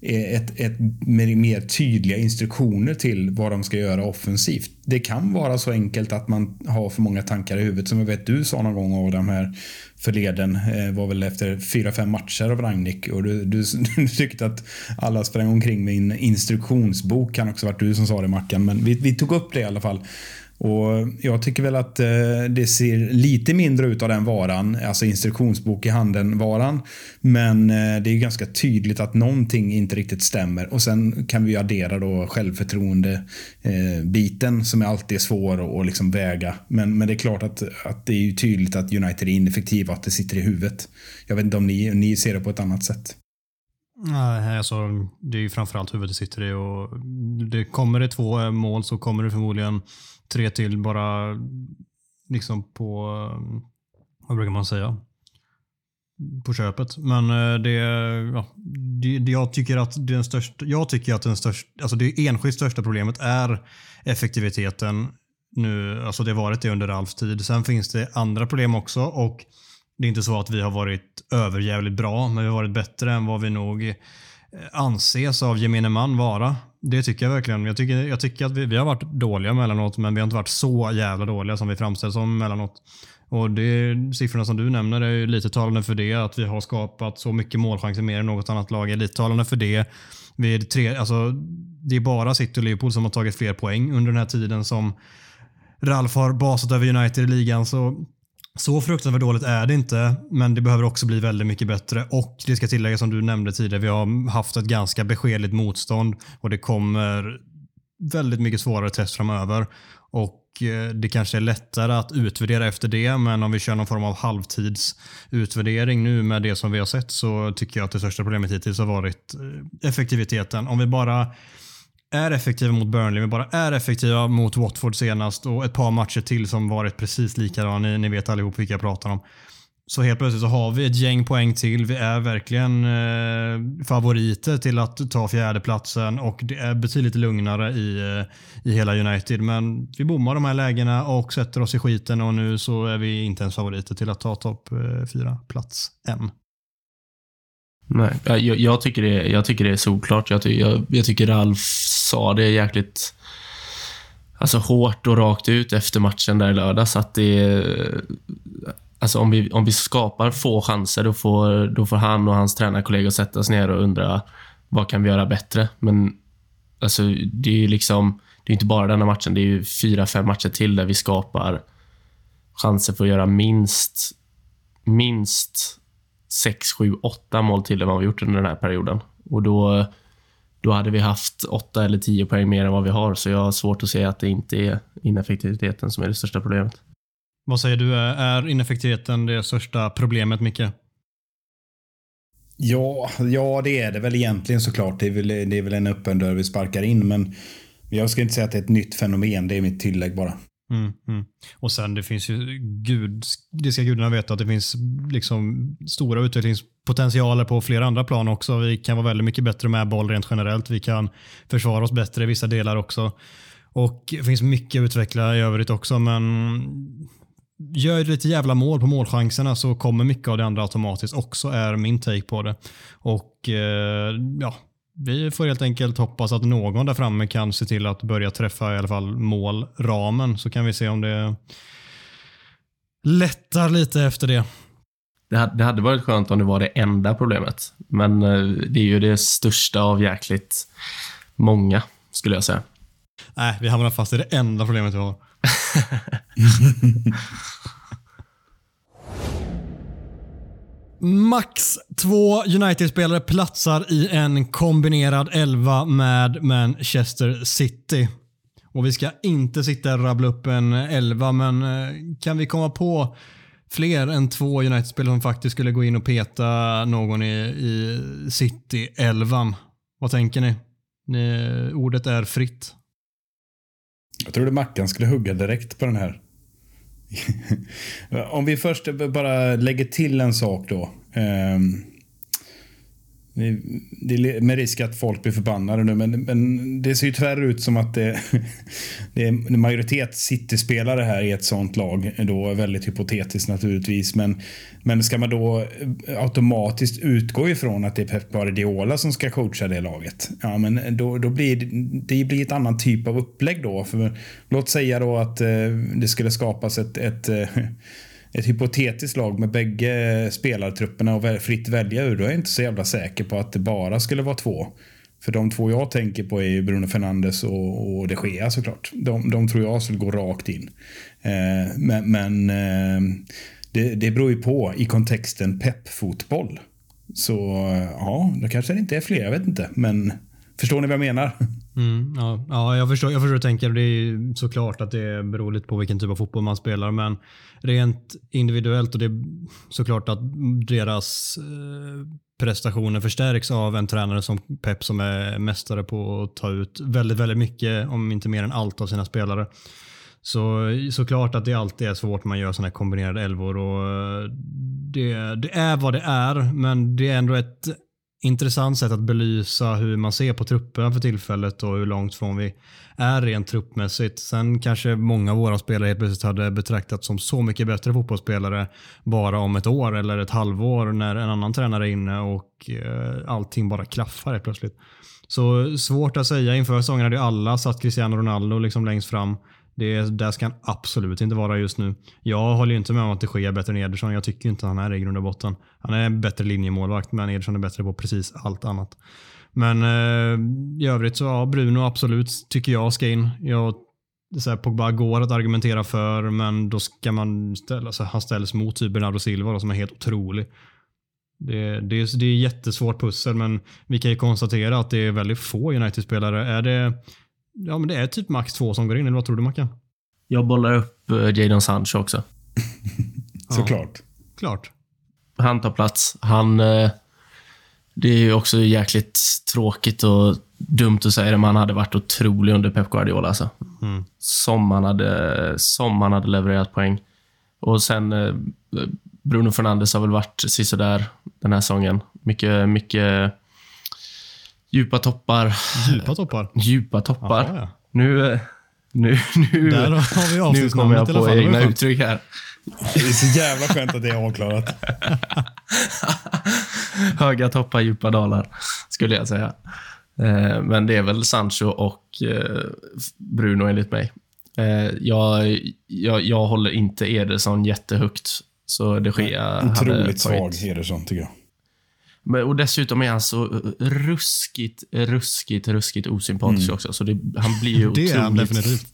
Eh, ett, ett med mer tydliga instruktioner till vad de ska göra offensivt. Det kan vara så enkelt att man har för många tankar i huvudet. Som jag vet du sa någon gång av de här förleden eh, var väl efter fyra, fem matcher av Ragnik och du, du, [LAUGHS] du, tyckte att alla sprang omkring med en instruktionsbok. Kan också varit du som sa det Mackan, men vi, vi tog upp det i alla fall. Och Jag tycker väl att eh, det ser lite mindre ut av den varan, alltså instruktionsbok i handen-varan. Men eh, det är ganska tydligt att någonting inte riktigt stämmer. Och Sen kan vi addera då självförtroende-biten eh, som är alltid svår att liksom väga. Men, men det är klart att, att det är tydligt att United är ineffektiva och att det sitter i huvudet. Jag vet inte om ni, ni ser det på ett annat sätt. Nej, alltså, det är ju framförallt huvudet det sitter i och det kommer det två mål så kommer det förmodligen tre till bara liksom på, vad brukar man säga? På köpet. Men eh, det, ja, det, det jag tycker att den största, jag tycker att den största, alltså det enskilt största problemet är effektiviteten nu. Alltså det har varit det under Ralfs tid. Sen finns det andra problem också och det är inte så att vi har varit överjävligt bra, men vi har varit bättre än vad vi nog eh, anses av gemene man vara. Det tycker jag verkligen. Jag tycker, jag tycker att vi, vi har varit dåliga mellanåt, men vi har inte varit så jävla dåliga som vi framställs som mellanåt. Och det, siffrorna som du nämner är ju lite talande för det. Att vi har skapat så mycket målchanser mer än något annat lag är lite talande för det. Vi är tre, alltså, det är bara City och Liverpool som har tagit fler poäng under den här tiden som Ralf har basat över United i ligan. Så så fruktansvärt dåligt är det inte, men det behöver också bli väldigt mycket bättre. Och det ska tilläggas som du nämnde tidigare, vi har haft ett ganska beskedligt motstånd och det kommer väldigt mycket svårare test framöver. Och eh, det kanske är lättare att utvärdera efter det, men om vi kör någon form av halvtidsutvärdering nu med det som vi har sett så tycker jag att det största problemet hittills har varit eh, effektiviteten. Om vi bara är effektiva mot Burnley, men bara är effektiva mot Watford senast och ett par matcher till som varit precis likadana. Ni, ni vet allihop vilka jag pratar om. Så helt plötsligt så har vi ett gäng poäng till. Vi är verkligen eh, favoriter till att ta fjärdeplatsen och det är betydligt lugnare i, eh, i hela United. Men vi bommar de här lägena och sätter oss i skiten och nu så är vi inte ens favoriter till att ta topp eh, fyra plats än. Nej, jag, jag, tycker det, jag tycker det är solklart. Jag, jag, jag tycker Ralf sa det jäkligt alltså, hårt och rakt ut efter matchen där i lördags. Att det, alltså, om, vi, om vi skapar få chanser, då får, då får han och hans tränarkollegor sätta sig ner och undra vad kan vi göra bättre. Men alltså, det är ju liksom, det är inte bara denna matchen. Det är fyra, fem matcher till där vi skapar chanser för att göra minst, minst 6, 7, 8 mål till än vad vi gjort under den här perioden. Och då, då hade vi haft 8 eller 10 poäng mer än vad vi har, så jag har svårt att se att det inte är ineffektiviteten som är det största problemet. Vad säger du, är ineffektiviteten det största problemet, Micke? Ja, ja, det är det väl egentligen såklart. Det är väl, det är väl en öppen dörr vi sparkar in, men jag ska inte säga att det är ett nytt fenomen. Det är mitt tillägg bara. Mm, mm. Och sen det finns ju, gud, det ska gudarna veta att det finns liksom stora potentialer på flera andra plan också. Vi kan vara väldigt mycket bättre med boll rent generellt. Vi kan försvara oss bättre i vissa delar också. Och det finns mycket att utveckla i övrigt också, men gör lite jävla mål på målchanserna så kommer mycket av det andra automatiskt också, är min take på det. Och eh, ja, vi får helt enkelt hoppas att någon där framme kan se till att börja träffa i alla fall målramen så kan vi se om det lättar lite efter det. Det hade varit skönt om det var det enda problemet, men eh, det är ju det största av jäkligt många, skulle jag säga. Nej, vi hamnar fast i det enda problemet vi har. [LAUGHS] Max två United-spelare platsar i en kombinerad elva med Manchester City. Och Vi ska inte sitta och rabbla upp en elva, men eh, kan vi komma på fler än två United-spelare som faktiskt skulle gå in och peta någon i, i City-elvan? Vad tänker ni? ni? Ordet är fritt. Jag trodde Mackan skulle hugga direkt på den här. [LAUGHS] Om vi först bara lägger till en sak då. Um, det är med risk att folk blir förbannade nu, men, men det ser ju tyvärr ut som att det, [LAUGHS] det är majoritet City-spelare här i ett sånt lag. Då väldigt hypotetiskt naturligtvis, men, men ska man då eh, automatiskt utgå ifrån att det är Pep Guardiola som ska coacha det laget? Ja, men då, då blir det blir ett annan typ av upplägg då. För, låt säga då att eh, det skulle skapas ett, ett eh, ett hypotetiskt lag med bägge spelartrupperna och fritt välja ur, då är jag inte så jävla säker på att det bara skulle vara två. För de två jag tänker på är ju Bruno Fernandes och, och de Gea såklart. De, de tror jag skulle gå rakt in. Eh, men men eh, det, det beror ju på i kontexten peppfotboll. Så eh, ja, då kanske det inte är fler, jag vet inte. Men förstår ni vad jag menar? [LAUGHS] Mm, ja, ja jag, förstår, jag förstår hur du tänker. Det är såklart att det beror lite på vilken typ av fotboll man spelar. Men rent individuellt och det är såklart att deras eh, prestationer förstärks av en tränare som Pep som är mästare på att ta ut väldigt, väldigt mycket, om inte mer än allt av sina spelare. Så såklart att det alltid är svårt när man gör sådana här kombinerade elvor och eh, det, det är vad det är, men det är ändå ett intressant sätt att belysa hur man ser på trupperna för tillfället och hur långt från vi är rent truppmässigt. Sen kanske många av våra spelare helt plötsligt hade betraktats som så mycket bättre fotbollsspelare bara om ett år eller ett halvår när en annan tränare är inne och eh, allting bara klaffar helt plötsligt. Så svårt att säga. Inför säsongen hade ju alla satt Cristiano Ronaldo liksom längst fram. Det, där ska han absolut inte vara just nu. Jag håller ju inte med om att det sker bättre än Ederson. Jag tycker inte han är i grund och botten. Han är en bättre linjemålvakt, men Ederson är bättre på precis allt annat. Men eh, i övrigt så, ja, Bruno absolut tycker jag ska in. Jag, så här, Pogba går att argumentera för, men då ska man ställa, sig. han ställs mot typ Bernardo Silva då, som är helt otrolig. Det, det, är, det är jättesvårt pussel, men vi kan ju konstatera att det är väldigt få United-spelare. Är det Ja, men det är typ max två som går in, eller vad tror du Mackan? Jag bollar upp uh, Jadon Sancho också. [LAUGHS] Såklart. Klart. Han tar plats. Han... Uh, det är ju också jäkligt tråkigt och dumt att säga det, men han hade varit otrolig under Pep Guardiola. Alltså. Mm. Som, han hade, som han hade levererat poäng. Och sen uh, Bruno Fernandes har väl varit sisådär den här säsongen. Mycket, mycket Djupa toppar. Djupa toppar? Djupa toppar. Aha, ja. Nu, eh, nu, nu, Där har vi nu kommer jag på egna uttryck här. Det är så jävla skönt att det är avklarat. [LAUGHS] Höga toppar, djupa dalar, skulle jag säga. Eh, men det är väl Sancho och eh, Bruno enligt mig. Jag, jag, jag håller inte Ederson jättehögt. Så det sker Otroligt svag Ederson, tycker jag. Och dessutom är han så ruskigt, ruskigt, ruskigt osympatisk mm. också. Så det, han blir ju otroligt... [LAUGHS] Det är han definitivt.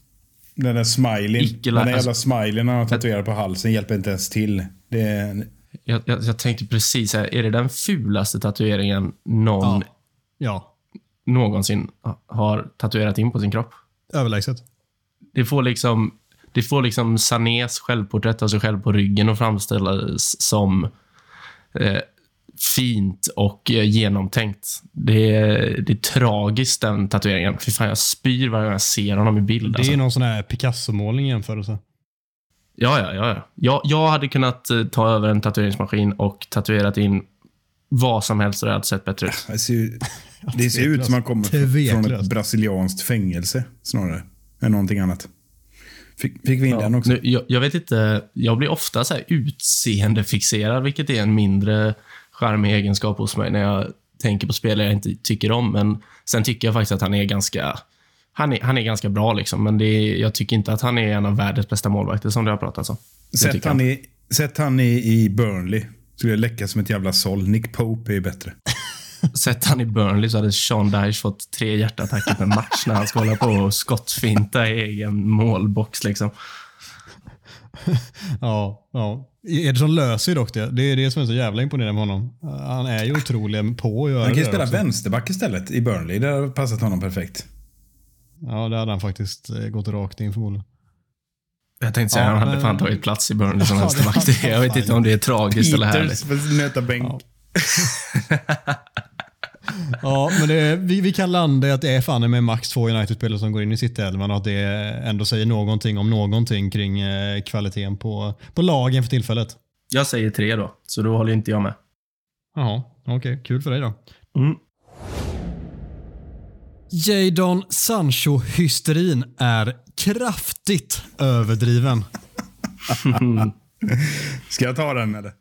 Den där smileyn. Den där jävla smileyn han har tatuerat på halsen hjälper inte ens till. Det är... jag, jag, jag tänkte precis här, är det den fulaste tatueringen någon ja. ja. någonsin har tatuerat in på sin kropp? Överlägset. Det får liksom, det får liksom Sanés självporträtt av sig själv på ryggen och framställas som eh, fint och eh, genomtänkt. Det är, det är tragiskt, den tatueringen. Fy fan, jag spyr varje gång jag ser honom i bild. Det är alltså. någon sån här Picasso-målning i jämförelse. Ja, ja, ja. ja. Jag, jag hade kunnat eh, ta över en tatueringsmaskin och tatuerat in vad som helst och det hade sett bättre ut. [LAUGHS] Det ser, det ser ut som man kommer från ett brasilianskt fängelse snarare än någonting annat. Fick, fick vi in ja, den också? Nu, jag, jag, vet inte. Jag blir ofta så här utseendefixerad, vilket är en mindre charmig egenskap hos mig när jag tänker på spelare jag inte tycker om. Men sen tycker jag faktiskt att han är ganska han är, han är ganska bra, liksom, men det är, jag tycker inte att han är en av världens bästa målvakter som det har pratats om. Sätt han, i, sätt han i, i Burnley. Skulle det läcka som ett jävla såll. Nick Pope är bättre. [LAUGHS] Sätt han i Burnley så hade Sean Dyche fått tre hjärtattacker per match när han ska hålla på och skottfinta i egen målbox. Liksom. [LAUGHS] ja, ja. Ederson löser ju dock det. Det är det som är så jävla imponerande med honom. Han är ju otrolig på att göra det. Han kan ju spela vänsterback istället i Burnley. Det har passat honom perfekt. Ja, det hade han faktiskt eh, gått rakt in förmodligen. Jag tänkte säga ja, han hade men... fan tagit plats i Burnley som vänsterback. [LAUGHS] jag vet inte om det är tragiskt eller härligt. Peters nöta bänk. Ja. [LAUGHS] ja, men det, vi, vi kan landa i att det är fan med max två United-spelare som går in i City-elvan och att det ändå säger någonting om någonting kring eh, kvaliteten på, på lagen för tillfället. Jag säger tre då, så då håller inte jag med. Jaha, okej. Okay. Kul för dig då. Mm. Jadon Sancho-hysterin är kraftigt överdriven. [LAUGHS] Ska jag ta den eller?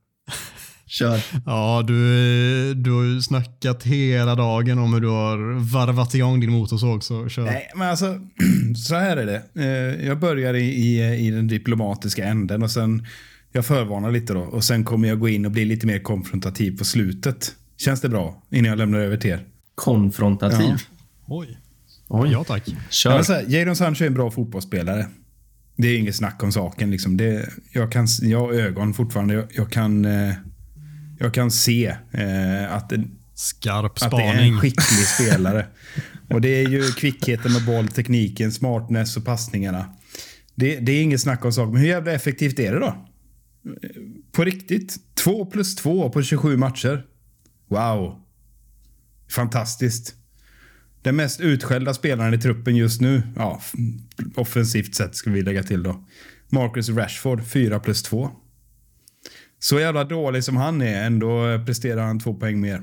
Kör. Ja, du, du har ju snackat hela dagen om hur du har varvat igång din motorsåg, så kör. Nej, men alltså, [CLEARS THROAT] så här är det. Eh, jag börjar i, i, i den diplomatiska änden och sen, jag förvarnar lite då, och sen kommer jag gå in och bli lite mer konfrontativ på slutet. Känns det bra innan jag lämnar över till er? konfrontativ. Ja. Oj. Oj. Ja tack. Kör. Ja, men så här, Jadon Sancho är en bra fotbollsspelare. Det är inget snack om saken. Liksom. Det, jag, kan, jag har ögon fortfarande. Jag, jag kan, eh, jag kan se eh, att, det, Skarp att det är en skicklig [LAUGHS] spelare. Och Det är ju kvickheten med boll, tekniken, smartness och passningarna. Det, det är inget snack om saken. Men hur jävla effektivt är det då? På riktigt. 2 plus 2 på 27 matcher. Wow. Fantastiskt. Den mest utskällda spelaren i truppen just nu, ja, offensivt sett ska vi lägga till då. Marcus Rashford, 4 plus 2. Så jävla dålig som han är, ändå presterar han två poäng mer.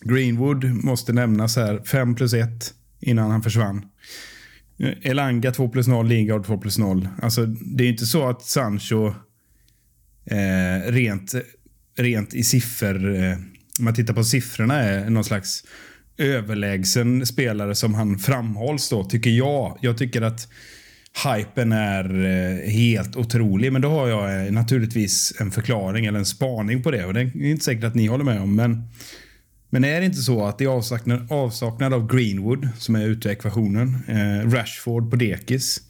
Greenwood måste nämnas här, 5 plus 1 innan han försvann. Elanga 2 plus 0, Lingard 2 plus 0. Alltså, det är inte så att Sancho eh, rent, rent i siffror, eh, om man tittar på siffrorna, är någon slags överlägsen spelare som han framhålls då, tycker jag. Jag tycker att hypen är eh, helt otrolig, men då har jag eh, naturligtvis en förklaring eller en spaning på det och det är inte säkert att ni håller med om, men men är det inte så att i avsaknad, avsaknad av Greenwood, som är ute i ekvationen, eh, Rashford på dekis,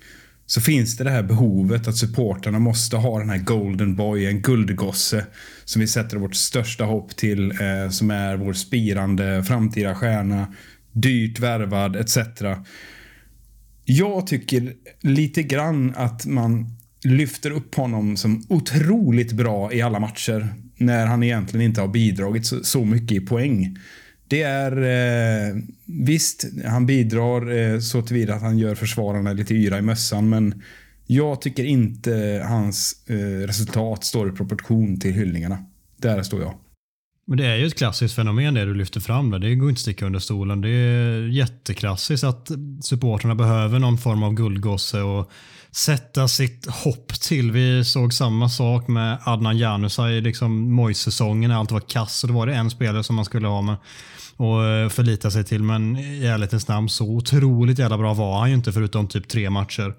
så finns det det här behovet att supporterna måste ha den här golden boy, en guldgosse, som vi sätter vårt största hopp till, eh, som är vår spirande framtida stjärna, dyrt värvad etc. Jag tycker lite grann att man lyfter upp honom som otroligt bra i alla matcher när han egentligen inte har bidragit så, så mycket i poäng. Det är... Eh, visst, han bidrar eh, så tillvida att han gör försvararna lite yra i mössan, men jag tycker inte hans eh, resultat står i proportion till hyllningarna. Där står jag. Men det är ju ett klassiskt fenomen det du lyfter fram. Där. Det går inte att sticka under stolen. Det är jätteklassiskt att supporterna behöver någon form av guldgosse och sätta sitt hopp till. Vi såg samma sak med Adnan Januzaj i liksom Mojs-säsongen. när allt var kass. Och då var det en spelare som man skulle ha med och eh, förlita sig till. Men i ärlighetens namn så otroligt jävla bra var han ju inte förutom typ tre matcher.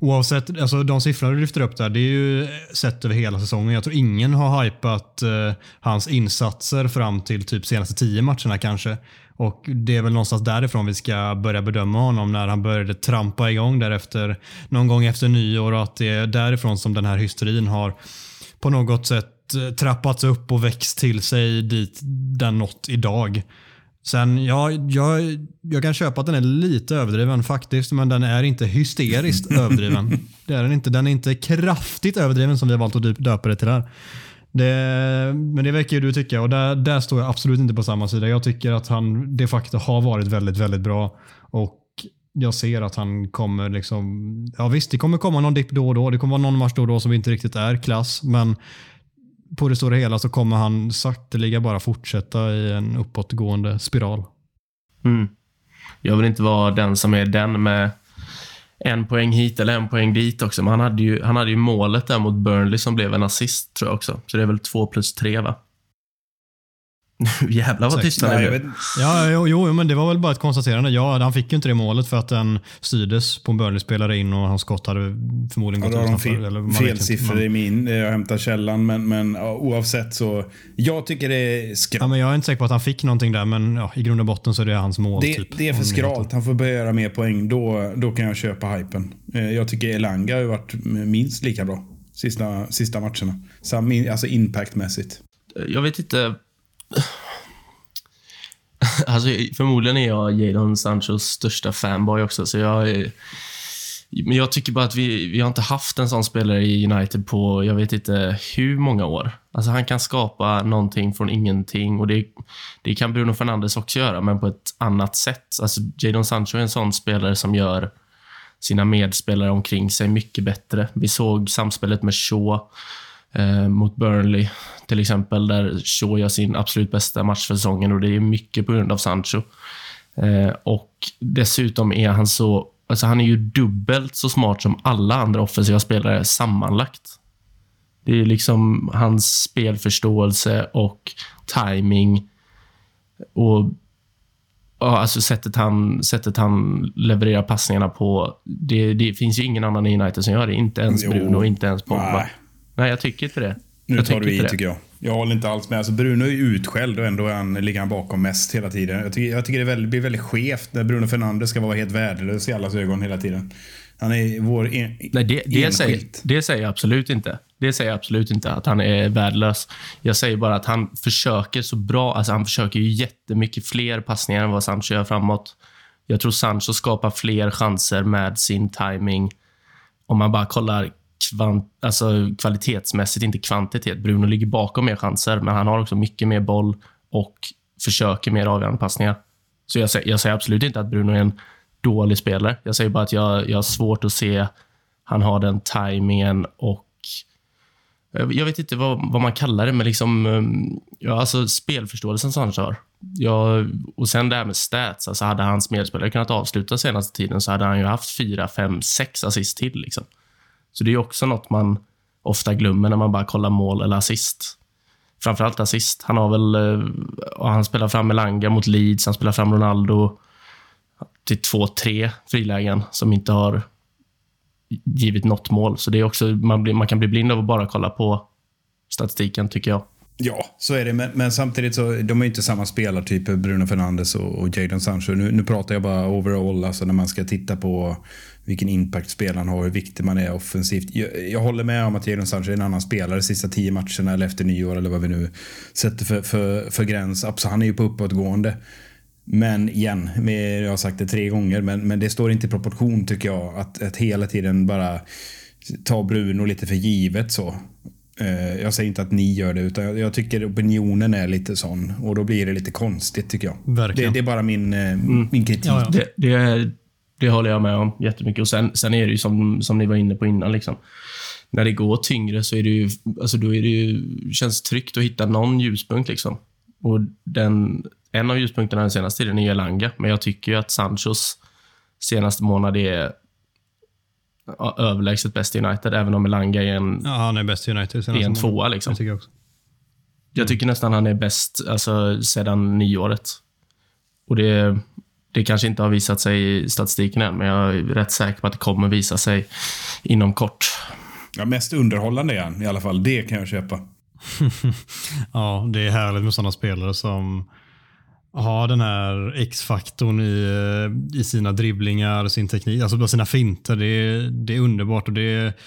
Oavsett, alltså de siffror du lyfter upp där, det är ju sett över hela säsongen. Jag tror ingen har hypat eh, hans insatser fram till typ senaste tio matcherna kanske. Och det är väl någonstans därifrån vi ska börja bedöma honom när han började trampa igång därefter någon gång efter nyår och att det är därifrån som den här hysterin har på något sätt eh, trappats upp och växt till sig dit den nått idag. Sen, ja, jag, jag kan köpa att den är lite överdriven faktiskt, men den är inte hysteriskt [LAUGHS] överdriven. Det är den inte. Den är inte kraftigt överdriven som vi har valt att döp- döpa det till här. Det, men det verkar ju du tycka och där, där står jag absolut inte på samma sida. Jag tycker att han de facto har varit väldigt, väldigt bra. Och jag ser att han kommer liksom, ja visst det kommer komma någon dipp då och då. Det kommer vara någon match då och då som inte riktigt är klass. Men på det stora hela så kommer han sakteliga bara fortsätta i en uppåtgående spiral. Mm. Jag vill inte vara den som är den med en poäng hit eller en poäng dit också. Men han hade ju, han hade ju målet där mot Burnley som blev en assist, tror jag också. Så det är väl två plus tre, va? [LAUGHS] Jävlar vad Nej, jag blev. Ja, jo, jo, men det var väl bara ett konstaterande. Ja, han fick ju inte det målet för att den styrdes på en Burnley-spelare in och hans skott hade förmodligen Ja, gått har de utanför. fel, eller man fel siffror Men- i min. eh, Jag hämtar källan, men, men ja, oavsett så. Jag tycker det är Ja, skralt. men jag är inte säker på att han fick någonting där, men ja, i grund och botten så är det hans mål. Det, typ, det är för skralt. Han får börja göra mer poäng. Då, då kan jag köpa hypen. Eh, Jag tycker Elanga har varit minst lika bra sista, sista matcherna. Sam, alltså impactmässigt. Jag vet inte... [LAUGHS] Alltså, förmodligen är jag Jadon Sanchos största fanboy också, så jag... är- Men jag tycker bara att vi, vi har inte haft en sån spelare i United på, jag vet inte hur många år. Alltså han kan skapa någonting från ingenting och det, det kan Bruno Fernandes också göra, men på ett annat sätt. Alltså Jadon Sancho är en sån spelare som gör sina medspelare omkring sig mycket bättre. Vi såg samspelet med Shaw eh, mot Burnley till exempel, där Shaw gör sin absolut bästa match för säsongen och det är mycket på grund av Sancho. Eh, och dessutom är han så, alltså han är ju dubbelt så smart som alla andra offensiva spelare sammanlagt. Det är liksom hans spelförståelse och timing och ja, alltså sättet han, sättet han levererar passningarna på. Det, det finns ju ingen annan i United som gör det. Inte ens Jo. Bruno, inte ens Pogba. Nej. Nej, jag tycker inte det. Nu jag tar du i det. tycker jag. Jag håller inte alls med. Alltså Bruno är ju utskälld och ändå är han, ligger han bakom mest hela tiden. Jag tycker, jag tycker det väldigt, blir väldigt skevt när Bruno Fernandes ska vara helt värdelös i allas ögon hela tiden. Han är vår en, Nej, det, det, säger, det säger jag absolut inte. Det säger jag absolut inte att han är värdelös. Jag säger bara att han försöker så bra. Alltså han försöker ju jättemycket fler passningar än vad Sancho gör framåt. Jag tror Sancho skapar fler chanser med sin timing. Om man bara kollar kvant, alltså kvalitetsmässigt, inte kvantitet. Bruno ligger bakom mer chanser, men han har också mycket mer boll och försöker mer avgörande passningar. Så jag, säger- jag säger absolut inte att Bruno är en dålig spelare. Jag säger bara att jag, jag har svårt att se han har den tajmingen och eh, jag vet inte vad, vad man kallar det, men liksom, ehm, ja, alltså spelförståelsen som han har. Ja, och sen det här med stats. Alltså hade hans medspelare kunnat avsluta senaste tiden så hade han ju haft fyra, fem, sex assist till. Liksom. Så det är också något man ofta glömmer när man bara kollar mål eller assist. Framförallt assist. Han har väl, eh, och han spelar fram Elanga mot Leeds, han spelar fram Ronaldo till två, tre frilägen som inte har givit något mål. Så det är också, man, blir, man kan bli blind av att bara kolla på statistiken, tycker jag. Ja, så är det. Men, men samtidigt så de är ju inte samma spelartyper, Bruno Fernandes och, och Jadon Sancho. Nu, nu pratar jag bara overall, alltså när man ska titta på vilken impact spelaren har, hur viktig man är offensivt. Jag, jag håller med om att Jadon Sancho är en annan spelare de sista tio matcherna eller efter nyår eller vad vi nu sätter för, för, för gräns. Absolut, han är ju på uppåtgående. Men igen, med, jag har sagt det tre gånger, men, men det står inte i proportion tycker jag. Att, att hela tiden bara ta Bruno lite för givet så. Eh, Jag säger inte att ni gör det, utan jag- tycker opinionen är lite sån. Och då blir det lite konstigt tycker jag. Verkligen. Det, det är bara min, eh, min kritik. Ja, ja. Det, det, det håller jag med om jättemycket. Och sen, sen är det ju som, som ni var inne på innan. Liksom. När det går tyngre så är det ju, alltså då är det ju, känns tryggt att hitta någon ljuspunkt. Liksom. Och den, en av ljuspunkterna den senaste tiden är Elanga. Men jag tycker ju att Sanchos senaste månad är överlägset bäst i United. Även om Elanga är en, Ja, han är bäst i United. är en tvåa. Liksom. Det tycker jag också. Jag tycker nästan han är bäst alltså, sedan nyåret. Och det, det kanske inte har visat sig i statistiken än, men jag är rätt säker på att det kommer visa sig inom kort. Ja, mest underhållande är han i alla fall. Det kan jag köpa. [LAUGHS] Ja, det är härligt med sådana spelare som har den här X-faktorn i, eh, i sina dribblingar, sin teknik, alltså bara sina finter. Det det är underbart och det,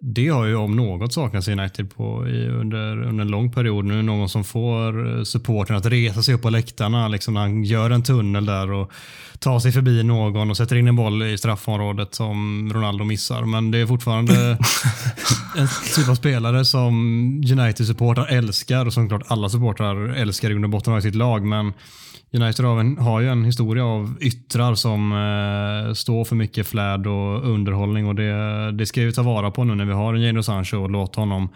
det har ju om något saknats i United på, i, under, under en lång period. Nu är det någon som får eh, supporten att resa sig upp på läktarna liksom när han gör en tunnel där och tar sig förbi någon och sätter in en boll i straffområdet som Ronaldo missar. Men det är fortfarande [LAUGHS] en typ av spelare som United-supportrar älskar och som klart alla supportrar älskar i grund och botten av sitt lag. Men United har, en, har ju en historia av yttrar som eh, står för mycket flärd och underhållning och det, det ska vi ta vara på nu när vi har en Jadon Sancho och låta honom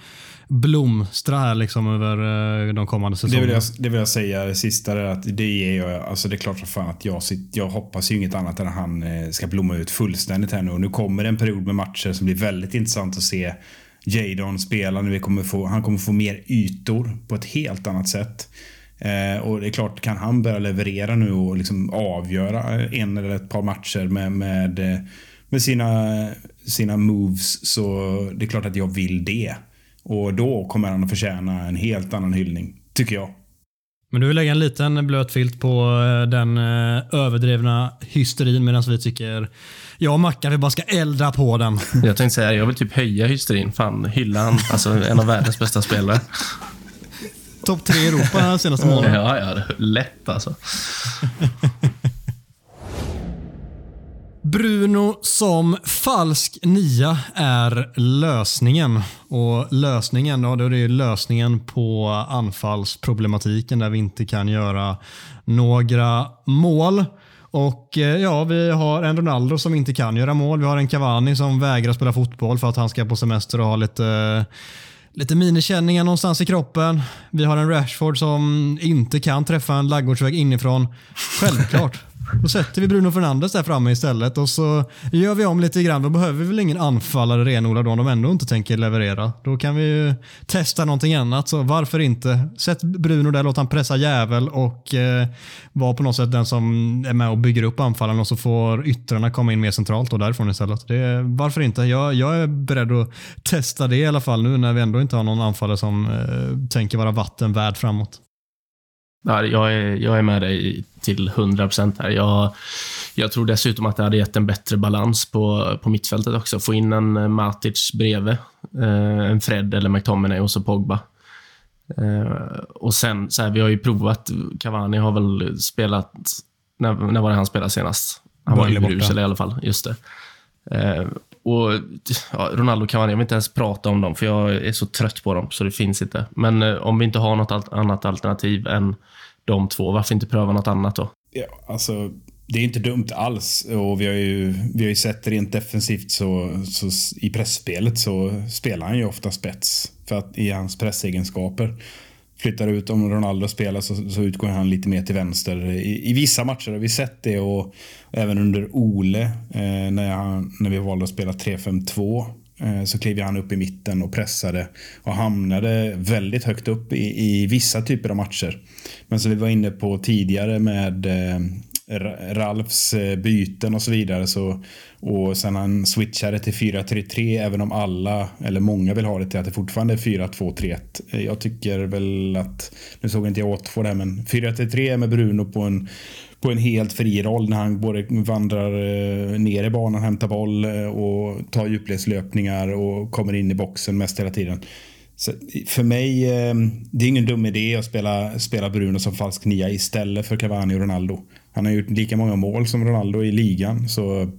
blomstra här liksom över eh, de kommande Det säsongerna. vill, jag, det vill jag säga det sista där, att det ger jag, alltså det är klart som fan att jag, sitter, jag hoppas ju inget annat än att han eh, ska blomma ut fullständigt här nu. Och nu kommer det en period med matcher som blir väldigt intressant att se Jadon spela. Nu vi kommer få, han kommer få mer ytor på ett helt annat sätt. Eh, och det är klart, kan han börja leverera nu och liksom avgöra en eller ett par matcher med, med, eh, med sina, sina moves så det är klart att jag vill det. Och då kommer han att förtjäna en helt annan hyllning, tycker jag. Men du vill lägga en liten blöt filt på eh, den eh, överdrivna hysterin medan vi tycker jag och Mackan vi bara ska elda på den. [LAUGHS] Jag tänkte säga, jag vill typ höja hysterin. Fan, hylla han. Alltså en av världens bästa spelare. Topp tre i Europa senaste månaden. Ja, ja, lätt alltså. [LAUGHS] Bruno som falsk nia är lösningen. Och lösningen, ja, det är lösningen på anfallsproblematiken där vi inte kan göra några mål. Och eh, ja, vi har en Ronaldo som inte kan göra mål. Vi har en Cavani som vägrar spela fotboll för att han ska på semester och ha lite Lite minikänningar någonstans i kroppen. Vi har en Rashford som inte kan träffa en laggårdsväg inifrån. Självklart. [LAUGHS] Då sätter vi Bruno Fernandes där framme istället och så gör vi om lite grann. Då behöver vi väl ingen anfallare renodlad om de ändå inte tänker leverera. Då kan vi ju testa någonting annat, så varför inte? Sätt Bruno där, låt han pressa jävel och eh, vara på något sätt den som är med och bygger upp anfallen och så får yttrarna komma in mer centralt och därifrån istället. Det, varför inte? Jag, jag är beredd att testa det i alla fall nu när vi ändå inte har någon anfallare som eh, tänker vara vatten värd framåt. Ja, jag, är, jag är med dig till 100% här. Jag, jag tror dessutom att det hade gett en bättre balans på, på mittfältet också. Få in en eh, Matic bredvid, eh, en Fred eller McTominay och så Pogba. Eh, och sen, så här, vi har ju provat, Cavani har väl spelat, när, när var det han spelade senast? Han var i. Bryssel i alla fall, just det. Och ja, Ronaldo och Cavani, jag vill inte ens prata om dem, för jag är så trött på dem, så det finns inte. Men eh, om vi inte har något al- annat alternativ än de två, varför inte pröva något annat då? Ja, alltså, det är inte dumt alls. Och vi har ju, vi har ju sett rent defensivt så, så i pressspelet så spelar han ju ofta spets för att, i hans pressegenskaper. Flyttar ut om Ronaldo spelar så, så utgår han lite mer till vänster. I, I vissa matcher har vi sett det och även under Ole eh, när, han, när vi valde att spela 3-5-2 eh, så klev han upp i mitten och pressade och hamnade väldigt högt upp i, i vissa typer av matcher. Men som vi var inne på tidigare med eh, Ralfs eh, byten och så vidare. Så, och sen han switchade till 4-3-3 även om alla, eller många vill ha det till att det fortfarande är 4-2-3-1. Eh, jag tycker väl att, nu såg inte jag Watford här, men 4-3-3 med Bruno på en, på en helt fri roll när han både vandrar eh, ner i banan, hämtar boll och tar djupledslöpningar och kommer in i boxen mest hela tiden. Så för mig, det är ingen dum idé att spela, spela Bruno som falsk nia istället för Cavani och Ronaldo. Han har gjort lika många mål som Ronaldo i ligan. Så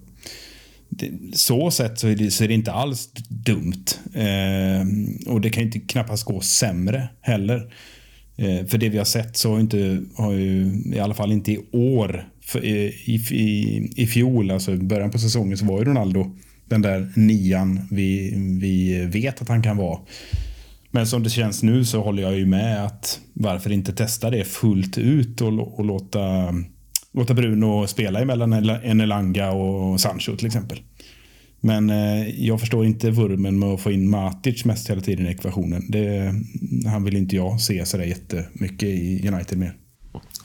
så sett så är, det, så är det inte alls dumt. Eh, och det kan ju inte knappast gå sämre heller. Eh, för det vi har sett så har, inte, har ju, i alla fall inte i år, för, i, i, i fjol, alltså början på säsongen så var ju Ronaldo den där nian vi, vi vet att han kan vara. Men som det känns nu så håller jag ju med att varför inte testa det fullt ut och, och låta, låta Bruno spela emellan El- en Elanga och Sancho till exempel. Men eh, jag förstår inte vurmen med att få in Matic mest hela tiden i ekvationen. Det, han vill inte jag se sådär jättemycket i United mer.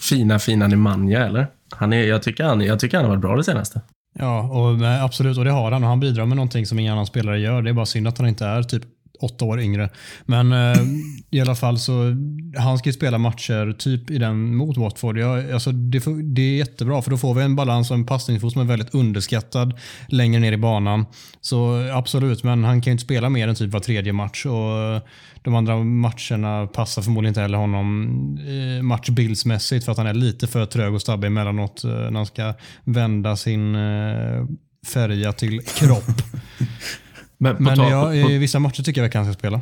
Fina, fina Nemanja, eller? Han är, jag, tycker han, jag tycker han har varit bra det senaste. Ja, och, absolut. Och det har han. Och han bidrar med någonting som ingen annan spelare gör. Det är bara synd att han inte är typ åtta år yngre. Men eh, i alla fall så, han ska ju spela matcher typ i den mot Watford. Jag, alltså det, det är jättebra för då får vi en balans och en passningsfot som är väldigt underskattad längre ner i banan. Så absolut, men han kan ju inte spela mer än typ var tredje match. Och eh, de andra matcherna passar förmodligen inte heller honom eh, matchbildsmässigt för att han är lite för trög och stabbig emellanåt eh, när han ska vända sin eh, färja till kropp. [LAUGHS] Men, på, Men tal, jag, på, i vissa matcher tycker jag att han ska spela.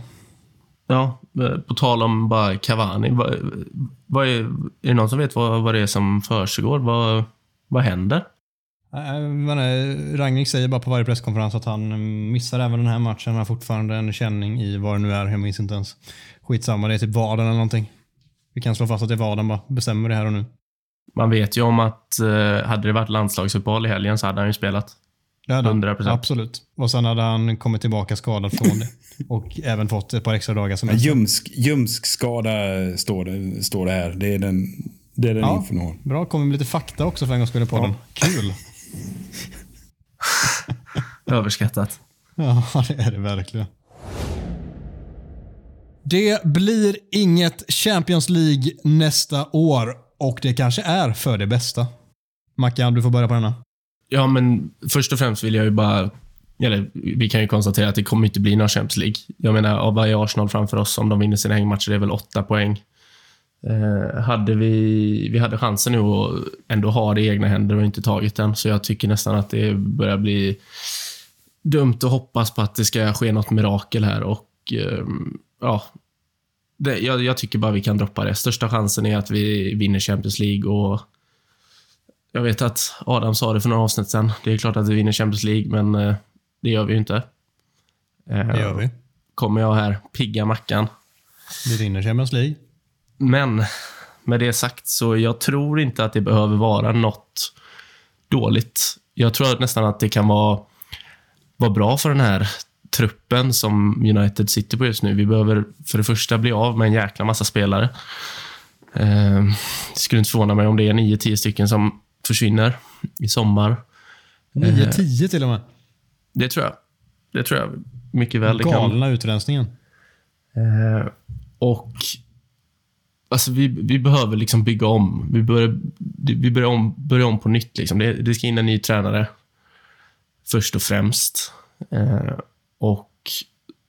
ja, eh, på tal om bara Cavani. Vad, vad är, är det någon som vet vad, vad det är som försiggår? Vad, vad händer? Men, eh, Rangnick säger bara på varje presskonferens att han eh, missar även den här matchen. Han har fortfarande en känning i vad det nu är. Jag minns inte ens. Skitsamma, det är typ vaden eller någonting. Vi kan slå fast att det är vaden bara. Bestämmer det här och nu. Man vet ju om att eh, hade det varit landslagsuppehåll i helgen så hade han ju spelat. Det hade han. 100%. Absolut. Och sen hade han kommit tillbaka skadad från det. [LAUGHS] Och även fått ett par extra dagar som Ljumsk, ljumskskada står det, står det här. Det är den, det är den Ja. infon har. Bra, kommer med lite fakta också för en gång skulle på den. Kul! [LAUGHS] Överskattat. Ja, det är det verkligen. Det blir inget Champions League nästa år och det kanske är för det bästa. Mackan, du får börja på denna. Ja, men först och främst vill jag ju bara... Eller vi kan ju konstatera att det kommer inte bli någon Champions League. Jag menar, av vad är Arsenal framför oss? Om de vinner sina hängmatcher, det är väl åtta poäng. Eh, hade vi, vi hade chansen nu att ändå ha det i egna händer och inte tagit den, så jag tycker nästan att det börjar bli dumt att hoppas på att det ska ske något mirakel här och eh, ja, det, jag, jag tycker bara vi kan droppa det. Största chansen är att vi vinner Champions League och jag vet att Adam sa det för några avsnitt sen. Det är klart att vi vinner Champions League, men eh, det gör vi ju inte. Eh, Det gör vi. Kommer jag här, pigga Mackan. Vi vinner Champions League. Men med det sagt så jag tror inte att det behöver vara något dåligt. Jag tror nästan att det kan vara, vara bra för den här truppen som United sitter på just nu. Vi behöver för det första bli av med en jäkla massa spelare. Eh, det skulle inte förvåna mig om det är 9-10 stycken som försvinner i sommar. 9-10 till och med. Det tror jag. Det tror jag mycket väl. Det kan, Galna utrensningen. Eh, och alltså vi, vi behöver liksom bygga om. Vi börjar, vi börjar, om, börjar om på nytt. Liksom. Det, det ska in en ny tränare, först och främst. Eh, och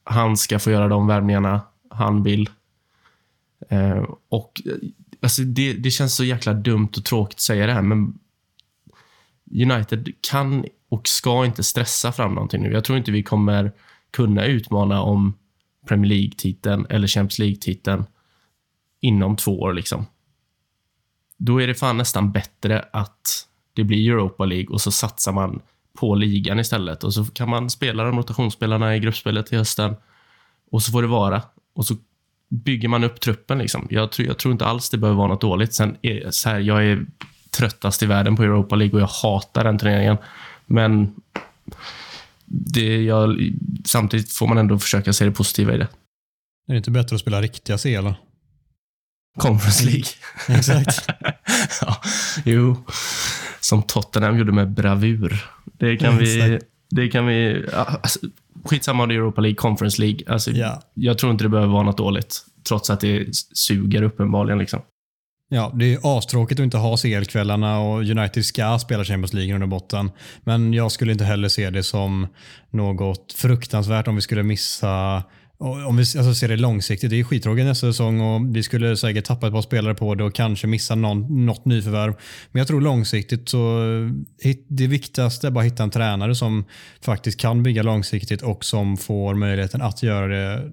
han ska få göra de värvningarna han vill. Eh, och alltså det, det känns så jäkla dumt och tråkigt att säga det här, men United kan och ska inte stressa fram någonting nu. Jag tror inte vi kommer kunna utmana om Premier League-titeln eller Champions League-titeln inom två år. Liksom. Då är det fan nästan bättre att det blir Europa League och så satsar man på ligan istället. Och så kan man spela de rotationsspelarna i gruppspelet till hösten och så får det vara. Och så bygger man upp truppen. Liksom. Jag, tror, jag tror inte alls det behöver vara något dåligt. Sen är, så här, jag är tröttast i världen på Europa League och jag hatar den turneringen. Men det, jag, samtidigt får man ändå försöka se det positiva i det. Är det inte bättre att spela riktiga CL? Conference League. [LAUGHS] Exakt. [LAUGHS] ja, jo, som Tottenham gjorde med bravur. Det kan vi... Det kan vi alltså, skitsamma om det är Europa League, Conference League. Alltså, Ja. Jag tror inte det behöver vara något dåligt. Trots att det suger uppenbarligen. Liksom. Ja, det är astråkigt att inte ha CL-kvällarna och United ska spela Champions League under botten. Men jag skulle inte heller se det som något fruktansvärt om vi skulle missa om vi alltså, ser det långsiktigt, det är skittråkigt nästa säsong och vi skulle säkert tappa ett par spelare på det och kanske missa någon, något nyförvärv. Men jag tror långsiktigt så det viktigaste är bara att hitta en tränare som faktiskt kan bygga långsiktigt och som får möjligheten att göra det.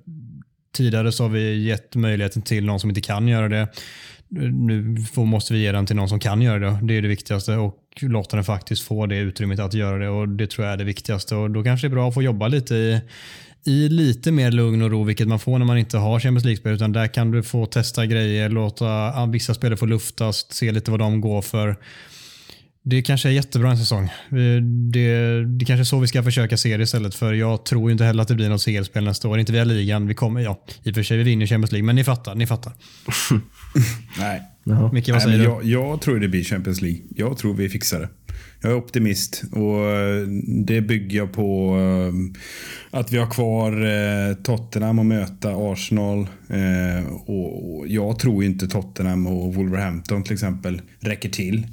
Tidigare så har vi gett möjligheten till någon som inte kan göra det. Nu får, måste vi ge den till någon som kan göra det. Det är det viktigaste och låta den faktiskt få det utrymmet att göra det och det tror jag är det viktigaste. Och då kanske det är bra att få jobba lite i, i lite mer lugn och ro, vilket man får när man inte har Champions League-spel. Utan där kan du få testa grejer, låta vissa spelare få luftas, se lite vad de går för. Det kanske är jättebra en säsong. Det, det kanske är så vi ska försöka se det istället. För jag tror ju inte heller att det blir något CL-spel nästa år. Inte via ligan. Vi kommer, ja, i och för sig vi vinner Champions League, men ni fattar. Ni fattar. [LAUGHS] Nej. Micke, vad Nej, säger men du? jag, jag tror det blir Champions League. Jag tror vi fixar det. Jag är optimist och eh, det bygger jag på eh, att vi har kvar eh, Tottenham och möta Arsenal. Och och jag tror inte Tottenham och Wolverhampton till exempel räcker till.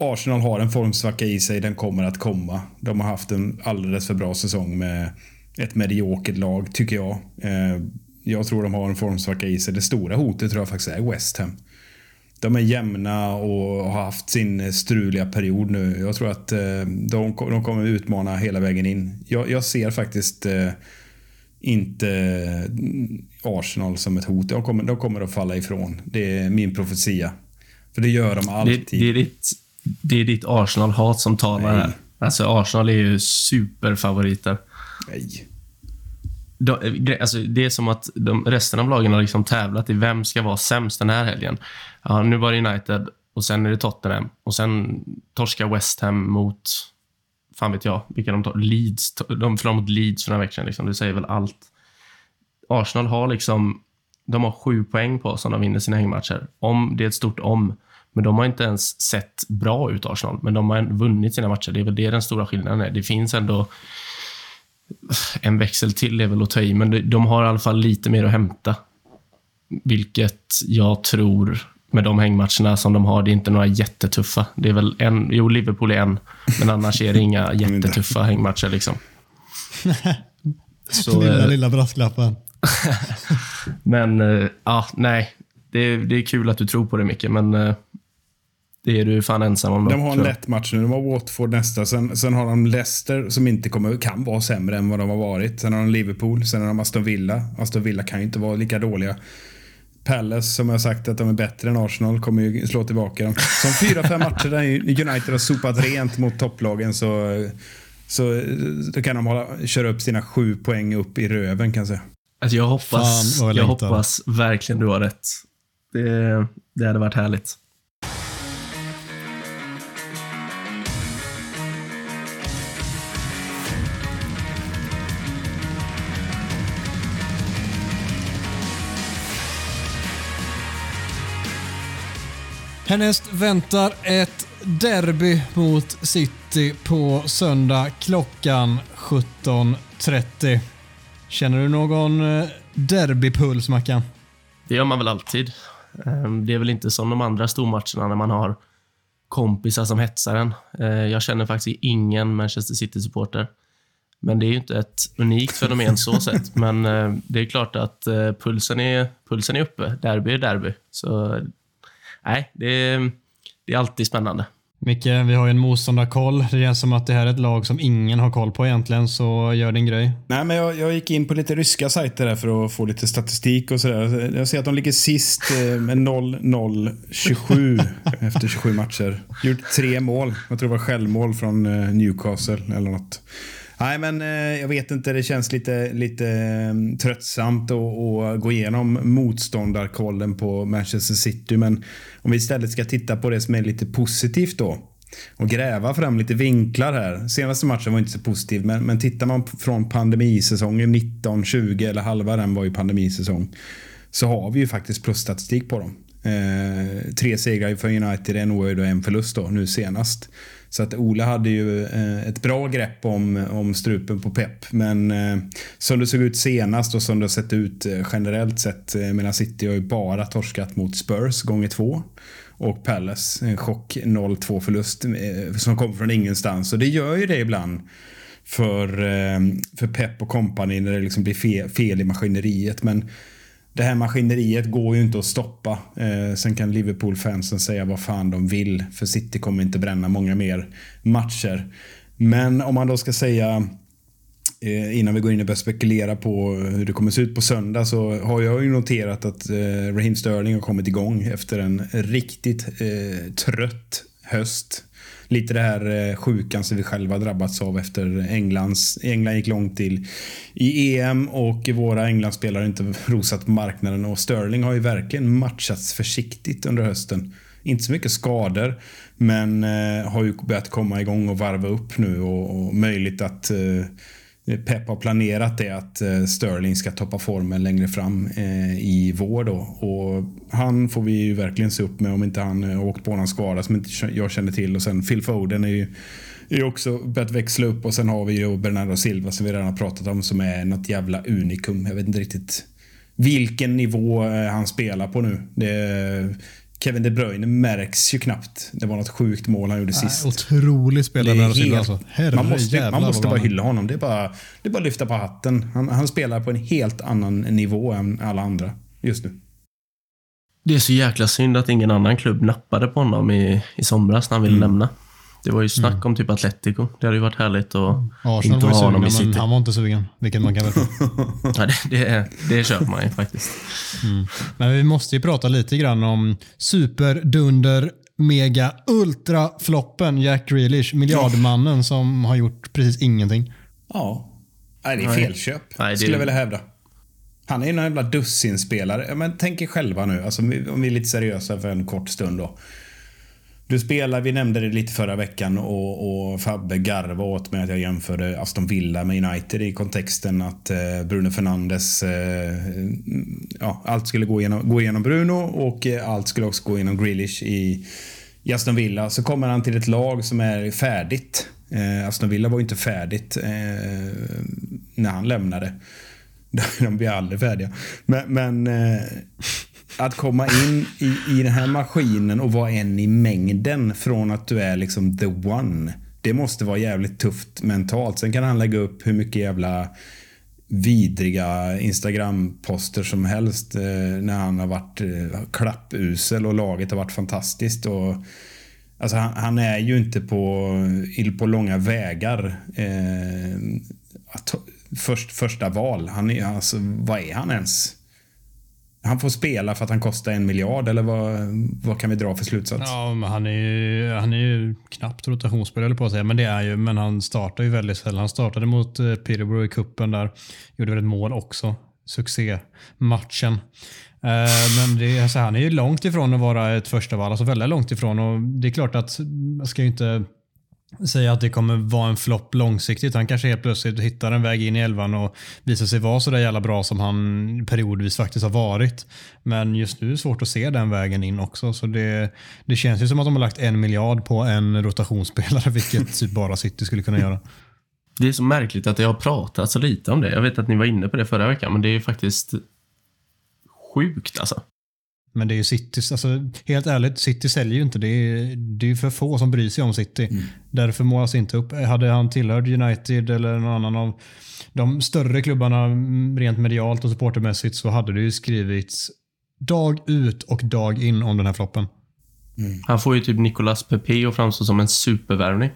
Arsenal har en formsvacka i sig, den kommer att komma. De har haft en alldeles för bra säsong med ett mediokert lag, tycker jag. Eh, jag tror de har en formsvacka i sig. Det stora hotet tror jag faktiskt är West Ham. De är jämna och har haft sin struliga period nu. Jag tror att eh, de, de kommer utmana hela vägen in. Jag, jag ser faktiskt eh, inte Arsenal som ett hot. De kommer, de kommer att falla ifrån. Det är min profetia. För det gör de Det, alltid. det, är ditt, det är ditt Arsenal-hat som talar Nej. här. Alltså, Arsenal är ju superfavoriter. Nej. De, eh, alltså, det är som att de, resten av lagen har liksom tävlat i vem ska vara sämst den här helgen. Ja, nu var det United och sen är det Tottenham och sen torskar West Ham mot, fan vet jag, vilka de tar, Leeds. De förlorade mot Leeds för några veckor sedan. Liksom. Det säger väl allt. Arsenal har liksom, de har sju poäng på sig om de vinner sina hängmatcher. Om, det är ett stort om. Men de har inte ens sett bra ut, Arsenal. Men de har vunnit sina matcher. Det är väl det den stora skillnaden är. Det finns ändå en växel till är väl att ta i, men de- har i alla fall lite mer att hämta. Vilket jag tror, med de hängmatcherna som de har, det är inte några jättetuffa. Det är väl en, jo, Liverpool är en, men annars är det inga [LAUGHS] jättetuffa hängmatcher. Liksom. [LAUGHS] Så, lilla, eh, lilla brasklappen. [LAUGHS] men, eh, ja, nej. Det är, det är kul att du tror på det, Micke, men eh, det är du fan ensam om. De har en lätt match nu. De har Watford nästa. Sen, sen har de Leicester som inte kommer, kan vara sämre än vad de har varit. Sen har de Liverpool. Sen har de Aston Villa. Aston Villa kan ju inte vara lika dåliga. Palace, som jag har sagt att de är bättre än Arsenal, kommer ju slå tillbaka dem. Som fyra, fem matcher där United har sopat rent mot topplagen så, så då kan de hålla, köra upp sina sju poäng upp i röven kan jag säga. Alltså, jag hoppas, Fan, jag hoppas verkligen du har rätt. Det, det hade varit härligt. Härnäst väntar ett derby mot City på söndag klockan 17.30. Känner du någon eh, derbypuls, Mackan? Det gör man väl alltid. Ehm, Det är väl inte som de andra stormatcherna när man har kompisar som hetsar en. Eh, Jag känner faktiskt ingen Manchester City-supporter. Men det är ju inte ett unikt fenomen så [LAUGHS] sett. Men eh, det är klart att pulsen är, pulsen är uppe. Derby är derby. Så nej, det är, det är alltid spännande. Micke, vi har ju en motståndarkoll. Det känns som att det här är ett lag som ingen har koll på egentligen, så gör din grej. Nej, men jag, jag gick in på lite ryska sajter där för att få lite statistik och sådär. Jag ser att de ligger sist eh, med 0-0-27 [LAUGHS] efter 27 matcher. Gjort tre mål. Jag tror det var självmål från eh, Newcastle eller något. Nej, men eh, jag vet inte. Det känns lite, lite mm, tröttsamt att, gå igenom motståndarkollen på Manchester City. Men om vi istället ska titta på det som är lite positivt då och gräva fram lite vinklar här. Senaste matchen var inte så positiv, men, men tittar man från pandemisäsongen 19-20, eller halva den var ju pandemisäsong, så har vi ju faktiskt plusstatistik på dem. Eh, tre segrar för United, en oavgjord och en förlust då, nu senast. Så att Ola hade ju eh, ett bra grepp om, om strupen på Pep. Men eh, som det såg ut senast och som det har sett ut eh, generellt sett Medan mellan City har ju bara torskat mot Spurs gånger två. Och Palace, en chock 0-2 förlust som kom från ingenstans. Och det gör ju det ibland för, för Pep och kompani när det liksom blir fel, fel i maskineriet. Men det här maskineriet går ju inte att stoppa. Eh, sen kan Liverpool-fansen säga vad fan de vill. För City kommer inte bränna många mer matcher. Men om man då ska säga eh, innan vi går in och börjar spekulera på hur det kommer se ut på söndag så har jag ju noterat att eh, Raheem Sterling har kommit igång efter en riktigt eh, trött höst. Lite det här eh, sjukan som vi själva drabbats av efter Englands, England gick långt till i EM och våra Englandsspelare har inte rosat på marknaden och Sterling har ju verkligen matchats försiktigt under hösten. Inte så mycket skador, men eh, har ju börjat komma igång och varva upp nu och, och möjligt att eh, Pep har planerat det att eh, Sterling ska toppa formen längre fram eh, i vår då. Och han får vi ju verkligen se upp med om inte han har åkt på någon skada som inte jag känner till. Och sen Phil Foden är ju är också börjat växla upp och sen har vi ju Bernardo Silva som vi redan har pratat om som är något jävla unikum. Jag vet inte riktigt vilken nivå han spelar på nu. Det, Kevin De Bruyne märks ju knappt. Det var något sjukt mål han gjorde sist. Otrolig Det spelare är där Silva helt, alltså. Herre man måste, jävlar man måste bara är. hylla honom. Det är bara, det är bara att lyfta på hatten. Han, han spelar på en helt annan nivå än alla andra just nu. Det är så jäkla synd att ingen annan klubb nappade på honom i, i somras när han ville Mm. lämna. Det var ju snack om typ Atletico. Det hade ju varit härligt att Arsenal inte ha honom i City. han var inte sugen. Vilket man kan veta. [LAUGHS] Ja, det, det, det köper man ju faktiskt. Men vi måste ju prata lite grann om superdunder mega ultra floppen Jack Grealish, miljardmannen som har gjort precis ingenting. Ja. Nej, det är felköp. Nej, det- Skulle jag vilja hävda. Han är ju en jävla dussinspelare. Men tänk er själva nu, alltså, om vi är lite seriösa för en kort stund då. Du spelar, vi nämnde det lite förra veckan och, och Fabbe garvade åt mig att jag jämförde Aston Villa med United i kontexten att eh, Bruno Fernandes, eh, ja, allt skulle gå igenom, gå igenom Bruno och eh, allt skulle också gå igenom Grealish i, i Aston Villa. Så kommer han till ett lag som är färdigt. Eh, Aston Villa var ju inte färdigt eh, när han lämnade. [LAUGHS] De blir aldrig färdiga. Men, men eh, att komma in i, i den här maskinen och vara en i mängden från att du är liksom the one. Det måste vara jävligt tufft mentalt. Sen kan han lägga upp hur mycket jävla vidriga Instagram-poster som helst eh, när han har varit eh, klappusel och laget har varit fantastiskt. Och, alltså han, han är ju inte på, på långa vägar eh, att, först, första val. Han är, alltså, vad är han ens? Han får spela för att han kostar en miljard eller vad, vad kan vi dra för slutsats? Ja, men han är ju, han är ju knappt rotationsspelare på att säga, men det är ju. Men han startar ju väldigt sällan. Han startade mot eh, Peterborough i kuppen där. Gjorde väl ett mål också. Succématchen. Eh, men det, alltså, han är ju långt ifrån att vara ett första val. Alltså väldigt långt ifrån. Och det är klart att man ska ju inte säga att det kommer vara en flopp långsiktigt. Han kanske helt plötsligt hittar en väg in i elvan och visar sig vara så där jävla bra som han periodvis faktiskt har varit. Men just nu är det svårt att se den vägen in också. Så det, det känns ju som att de har lagt en miljard på en rotationsspelare, [LAUGHS] vilket typ bara City skulle kunna göra. Det är så märkligt att jag har pratat så lite om det. Jag vet att ni var inne på det förra veckan, men det är ju faktiskt sjukt alltså. Men det är ju City, alltså, helt ärligt, City säljer ju inte. Det är, det är för få som bryr sig om City. Mm. Därför målas inte upp. Hade han tillhört United eller någon annan av de större klubbarna rent medialt och supportermässigt så hade det ju skrivits dag ut och dag in om den här floppen. Mm. Han får ju typ Nicolas Pepe och framstå som en supervärvning.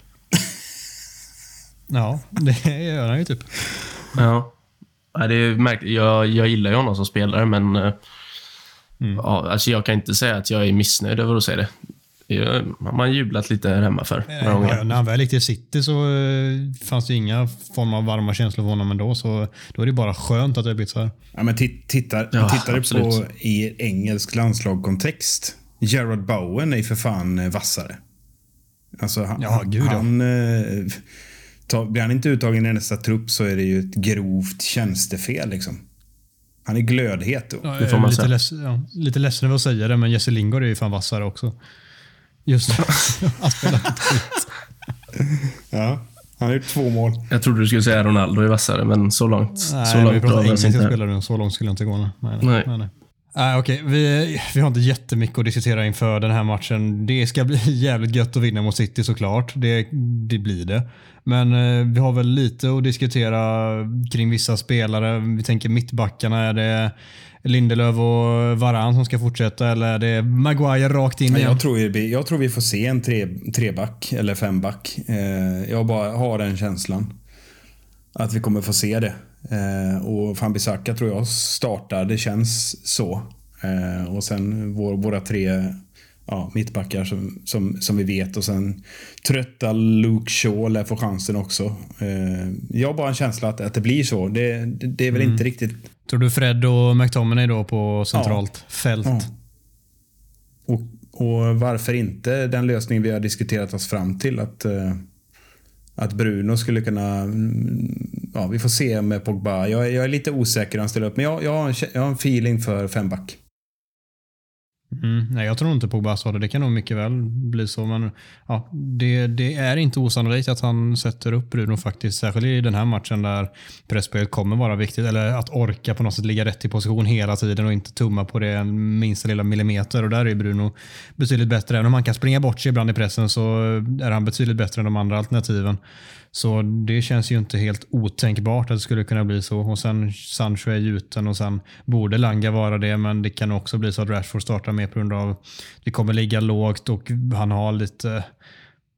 ja, det gör han ju typ. Ja. Det är märkligt. Jag, jag gillar ju honom som spelare, men eh, Mm. Ja, alltså jag kan inte säga att jag är missnöjd över att se det. Man har jublat lite här hemma för några gånger. När han väl gick till City så eh, fanns det inga form av varma känslor för honom ändå. Så då är det bara skönt att det har blivit så här. Ja, men tittar, ja, tittar du på i engelsk landslagkontext. Gerard Bowen är för fan eh, vassare. Alltså han, ja, gud, han, eh, ta, blir han inte uttagen i nästa trupp så är det ju ett grovt tjänstefel. Liksom. Han är glödhet. Ja, det får man lite, säga. Leds, ja, lite ledsen över att säga det, men Jesse Lingard är ju fan vassare också. Just [LAUGHS] Han spelar inte skit. Ja, han har gjort två mål. Jag trodde du skulle säga Ronaldo är vassare, men så långt. Nej, så långt vi pratar engelska spelare Så långt skulle jag inte gå. Nej, nej. nej. nej, nej. Uh, okay. vi, vi har inte jättemycket att diskutera inför den här matchen. Det ska bli [LAUGHS] jävligt gött att vinna mot City såklart. Det, det blir det. Men uh, vi har väl lite att diskutera kring vissa spelare. Vi tänker mittbackarna. Är det Lindelöf och Varan som ska fortsätta eller är det Maguire rakt in igen? Jag tror, vi, jag tror vi får se en tre, treback eller femback. Uh, jag bara har den känslan. Att vi kommer få se det. Eh, och Fambisaka tror jag startar, det känns så. Eh, och sen vår, våra tre ja, mittbackar som, som, som vi vet och sen trötta Luke Shaw lär få chansen också. Eh, jag har bara en känsla att, att det blir så. Det, det, det är väl mm. inte riktigt... Tror du Fred och McTominay då på centralt ja. fält? Ja. Och, och varför inte den lösning vi har diskuterat oss fram till att eh, att Bruno skulle kunna... Ja, vi får se med Pogba. Jag är, jag är lite osäker hur han ställer upp, men jag, jag, har en, jag har en feeling för femback. Mm, nej, jag tror inte Pogba sa det. Det kan nog mycket väl bli så. Men ja, det, det, är inte osannolikt att han sätter upp Bruno faktiskt. Särskilt i den här matchen där pressspelet kommer vara viktigt. Eller att orka på något sätt ligga rätt i position hela tiden och inte tumma på det minsta lilla millimeter. Och där är Bruno betydligt bättre. Även om han kan springa bort sig ibland i pressen så är han betydligt bättre än de andra alternativen. Så det känns ju inte helt otänkbart att det skulle kunna bli så. Och sen Sancho är gjuten och sen borde Langa vara det, men det kan också bli så att Rashford startar med på grund av att det kommer ligga lågt och han har lite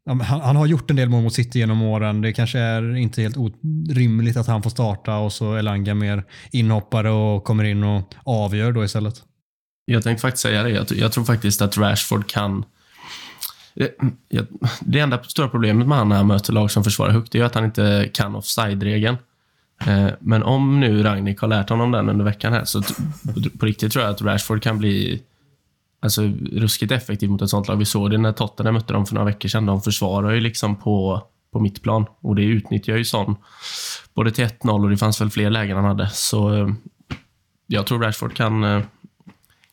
han, han, har gjort en del mål mot City genom åren. Det kanske är inte helt orimligt att han får starta och så är Langa mer inhoppare och kommer in och avgör då istället. Jag tänkte faktiskt säga det. Jag, jag tror faktiskt att Rashford kan Eh, det enda stora problemet med han när han möter lag som försvarar högt är att han inte kan offside-regeln. Eh, men om nu Ragnik har lärt honom den under veckan här, så på riktigt tror jag att Rashford kan bli alltså, ruskigt effektiv mot ett sånt lag. Vi såg det när Tottenham mötte dem för några veckor sedan. De försvarar ju liksom på, på mittplan och det utnyttjar ju sån både till 1-0 och det fanns väl fler lägen han hade. Så eh, jag tror Rashford kan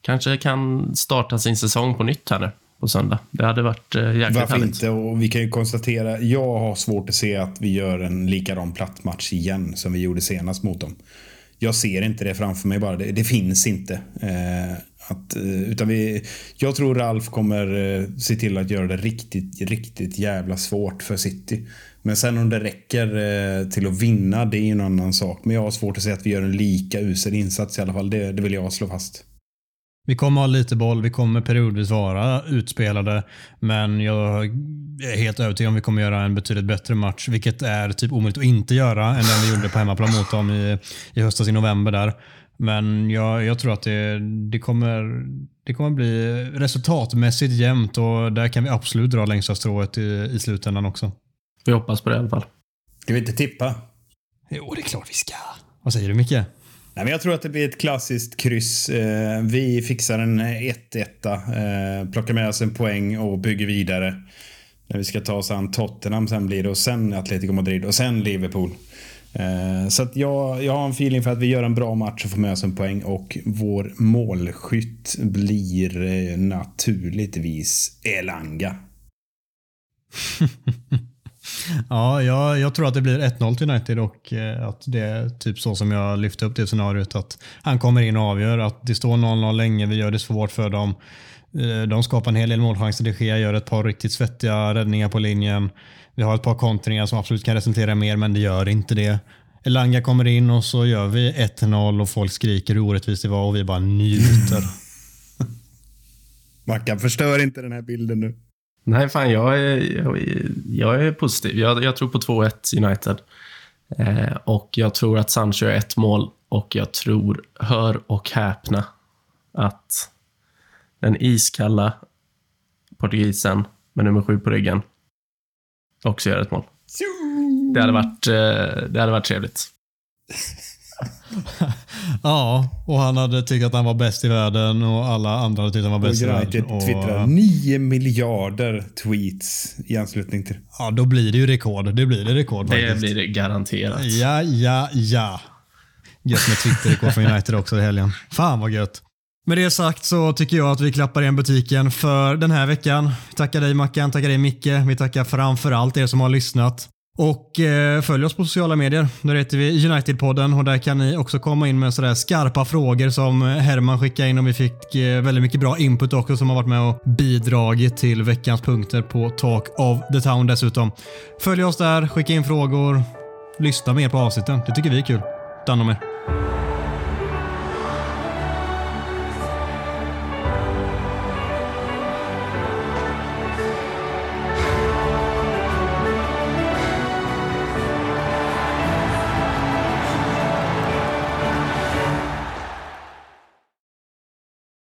kanske kan starta sin säsong på nytt här nu på söndag. Det hade varit eh, jäkligt Varför härligt. inte? Och vi kan ju konstatera, jag har svårt att se att vi gör en likadan platt match igen som vi gjorde senast mot dem. Jag ser inte det framför mig bara. Det, det finns inte. Eh, att, eh, utan vi, jag tror Ralf kommer eh, se till att göra det riktigt, riktigt jävla svårt för City. Men sen om det räcker eh, till att vinna, det är en annan sak. Men jag har svårt att se att vi gör en lika usel insats i alla fall. Det, det vill jag slå fast. Vi kommer ha lite boll, vi kommer periodvis vara utspelade, men jag är helt övertygad om att vi kommer göra en betydligt bättre match, vilket är typ omöjligt att inte göra än den vi gjorde på hemmaplan mot dem i, i höstas i november där. Men jag, jag tror att det, det, kommer, det kommer bli resultatmässigt jämnt och där kan vi absolut dra längsta strået i, i slutändan också. Vi hoppas på det i alla fall. Ska vi inte tippa? Jo, det är klart vi ska. Vad säger du Micke? Nej, men jag tror att det blir ett klassiskt kryss. Eh, vi fixar en 1-1, eh, plockar med oss en poäng och bygger vidare. När vi ska ta oss an Tottenham sen blir det och sen Atletico Madrid och sen Liverpool. Eh, så att jag, jag har en feeling för att vi gör en bra match och får med oss en poäng och vår målskytt blir naturligtvis Elanga. [LAUGHS] Ja, jag, jag tror att det blir 1-0 till United och eh, att det är typ så som jag lyfte upp det scenariot. Att han kommer in och avgör. Att det står 0-0 länge, vi gör det svårt för dem. Eh, de skapar en hel del målchanser. De Gea gör ett par riktigt svettiga räddningar på linjen. Vi har ett par kontringar som absolut kan resultera mer, men det gör inte det. Elanga kommer in och så gör vi 1-0 och folk skriker hur orättvist det var och vi bara njuter. [LAUGHS] Mackan, förstör inte den här bilden nu. Nej, fan jag är, jag är, jag är positiv. Jag, jag tror på 2-1 United. Eh, och jag tror att Sancho gör ett mål och jag tror, hör och häpna, att den iskalla portugisen med nummer sju på ryggen också gör ett mål. Det hade varit, eh, det hade varit trevligt. [LAUGHS] ja, och han hade tyckt att han var bäst i världen och alla andra hade tyckt att han var Och bäst i världen. United Och, twittrar 9 miljarder tweets i anslutning till ja, då blir det ju rekord. Det blir det rekord Det faktiskt. blir det garanterat. Ja, ja, ja. Gött med Twitter-rekord från United också i helgen. Fan vad gött. Med det sagt så tycker jag att vi klappar igen butiken för den här veckan. Vi tackar dig Mackan, tackar dig Micke. Vi tackar framförallt er som har lyssnat. Och eh, följ oss på sociala medier. Där heter vi United-podden och där kan ni också komma in med sådär skarpa frågor som Herman skickade in och vi fick eh, väldigt mycket bra input också som har varit med och bidragit till veckans punkter på Talk of the Town dessutom. Följ oss där, skicka in frågor, lyssna mer på avsnitten. Det tycker vi är kul. Ta hand om er.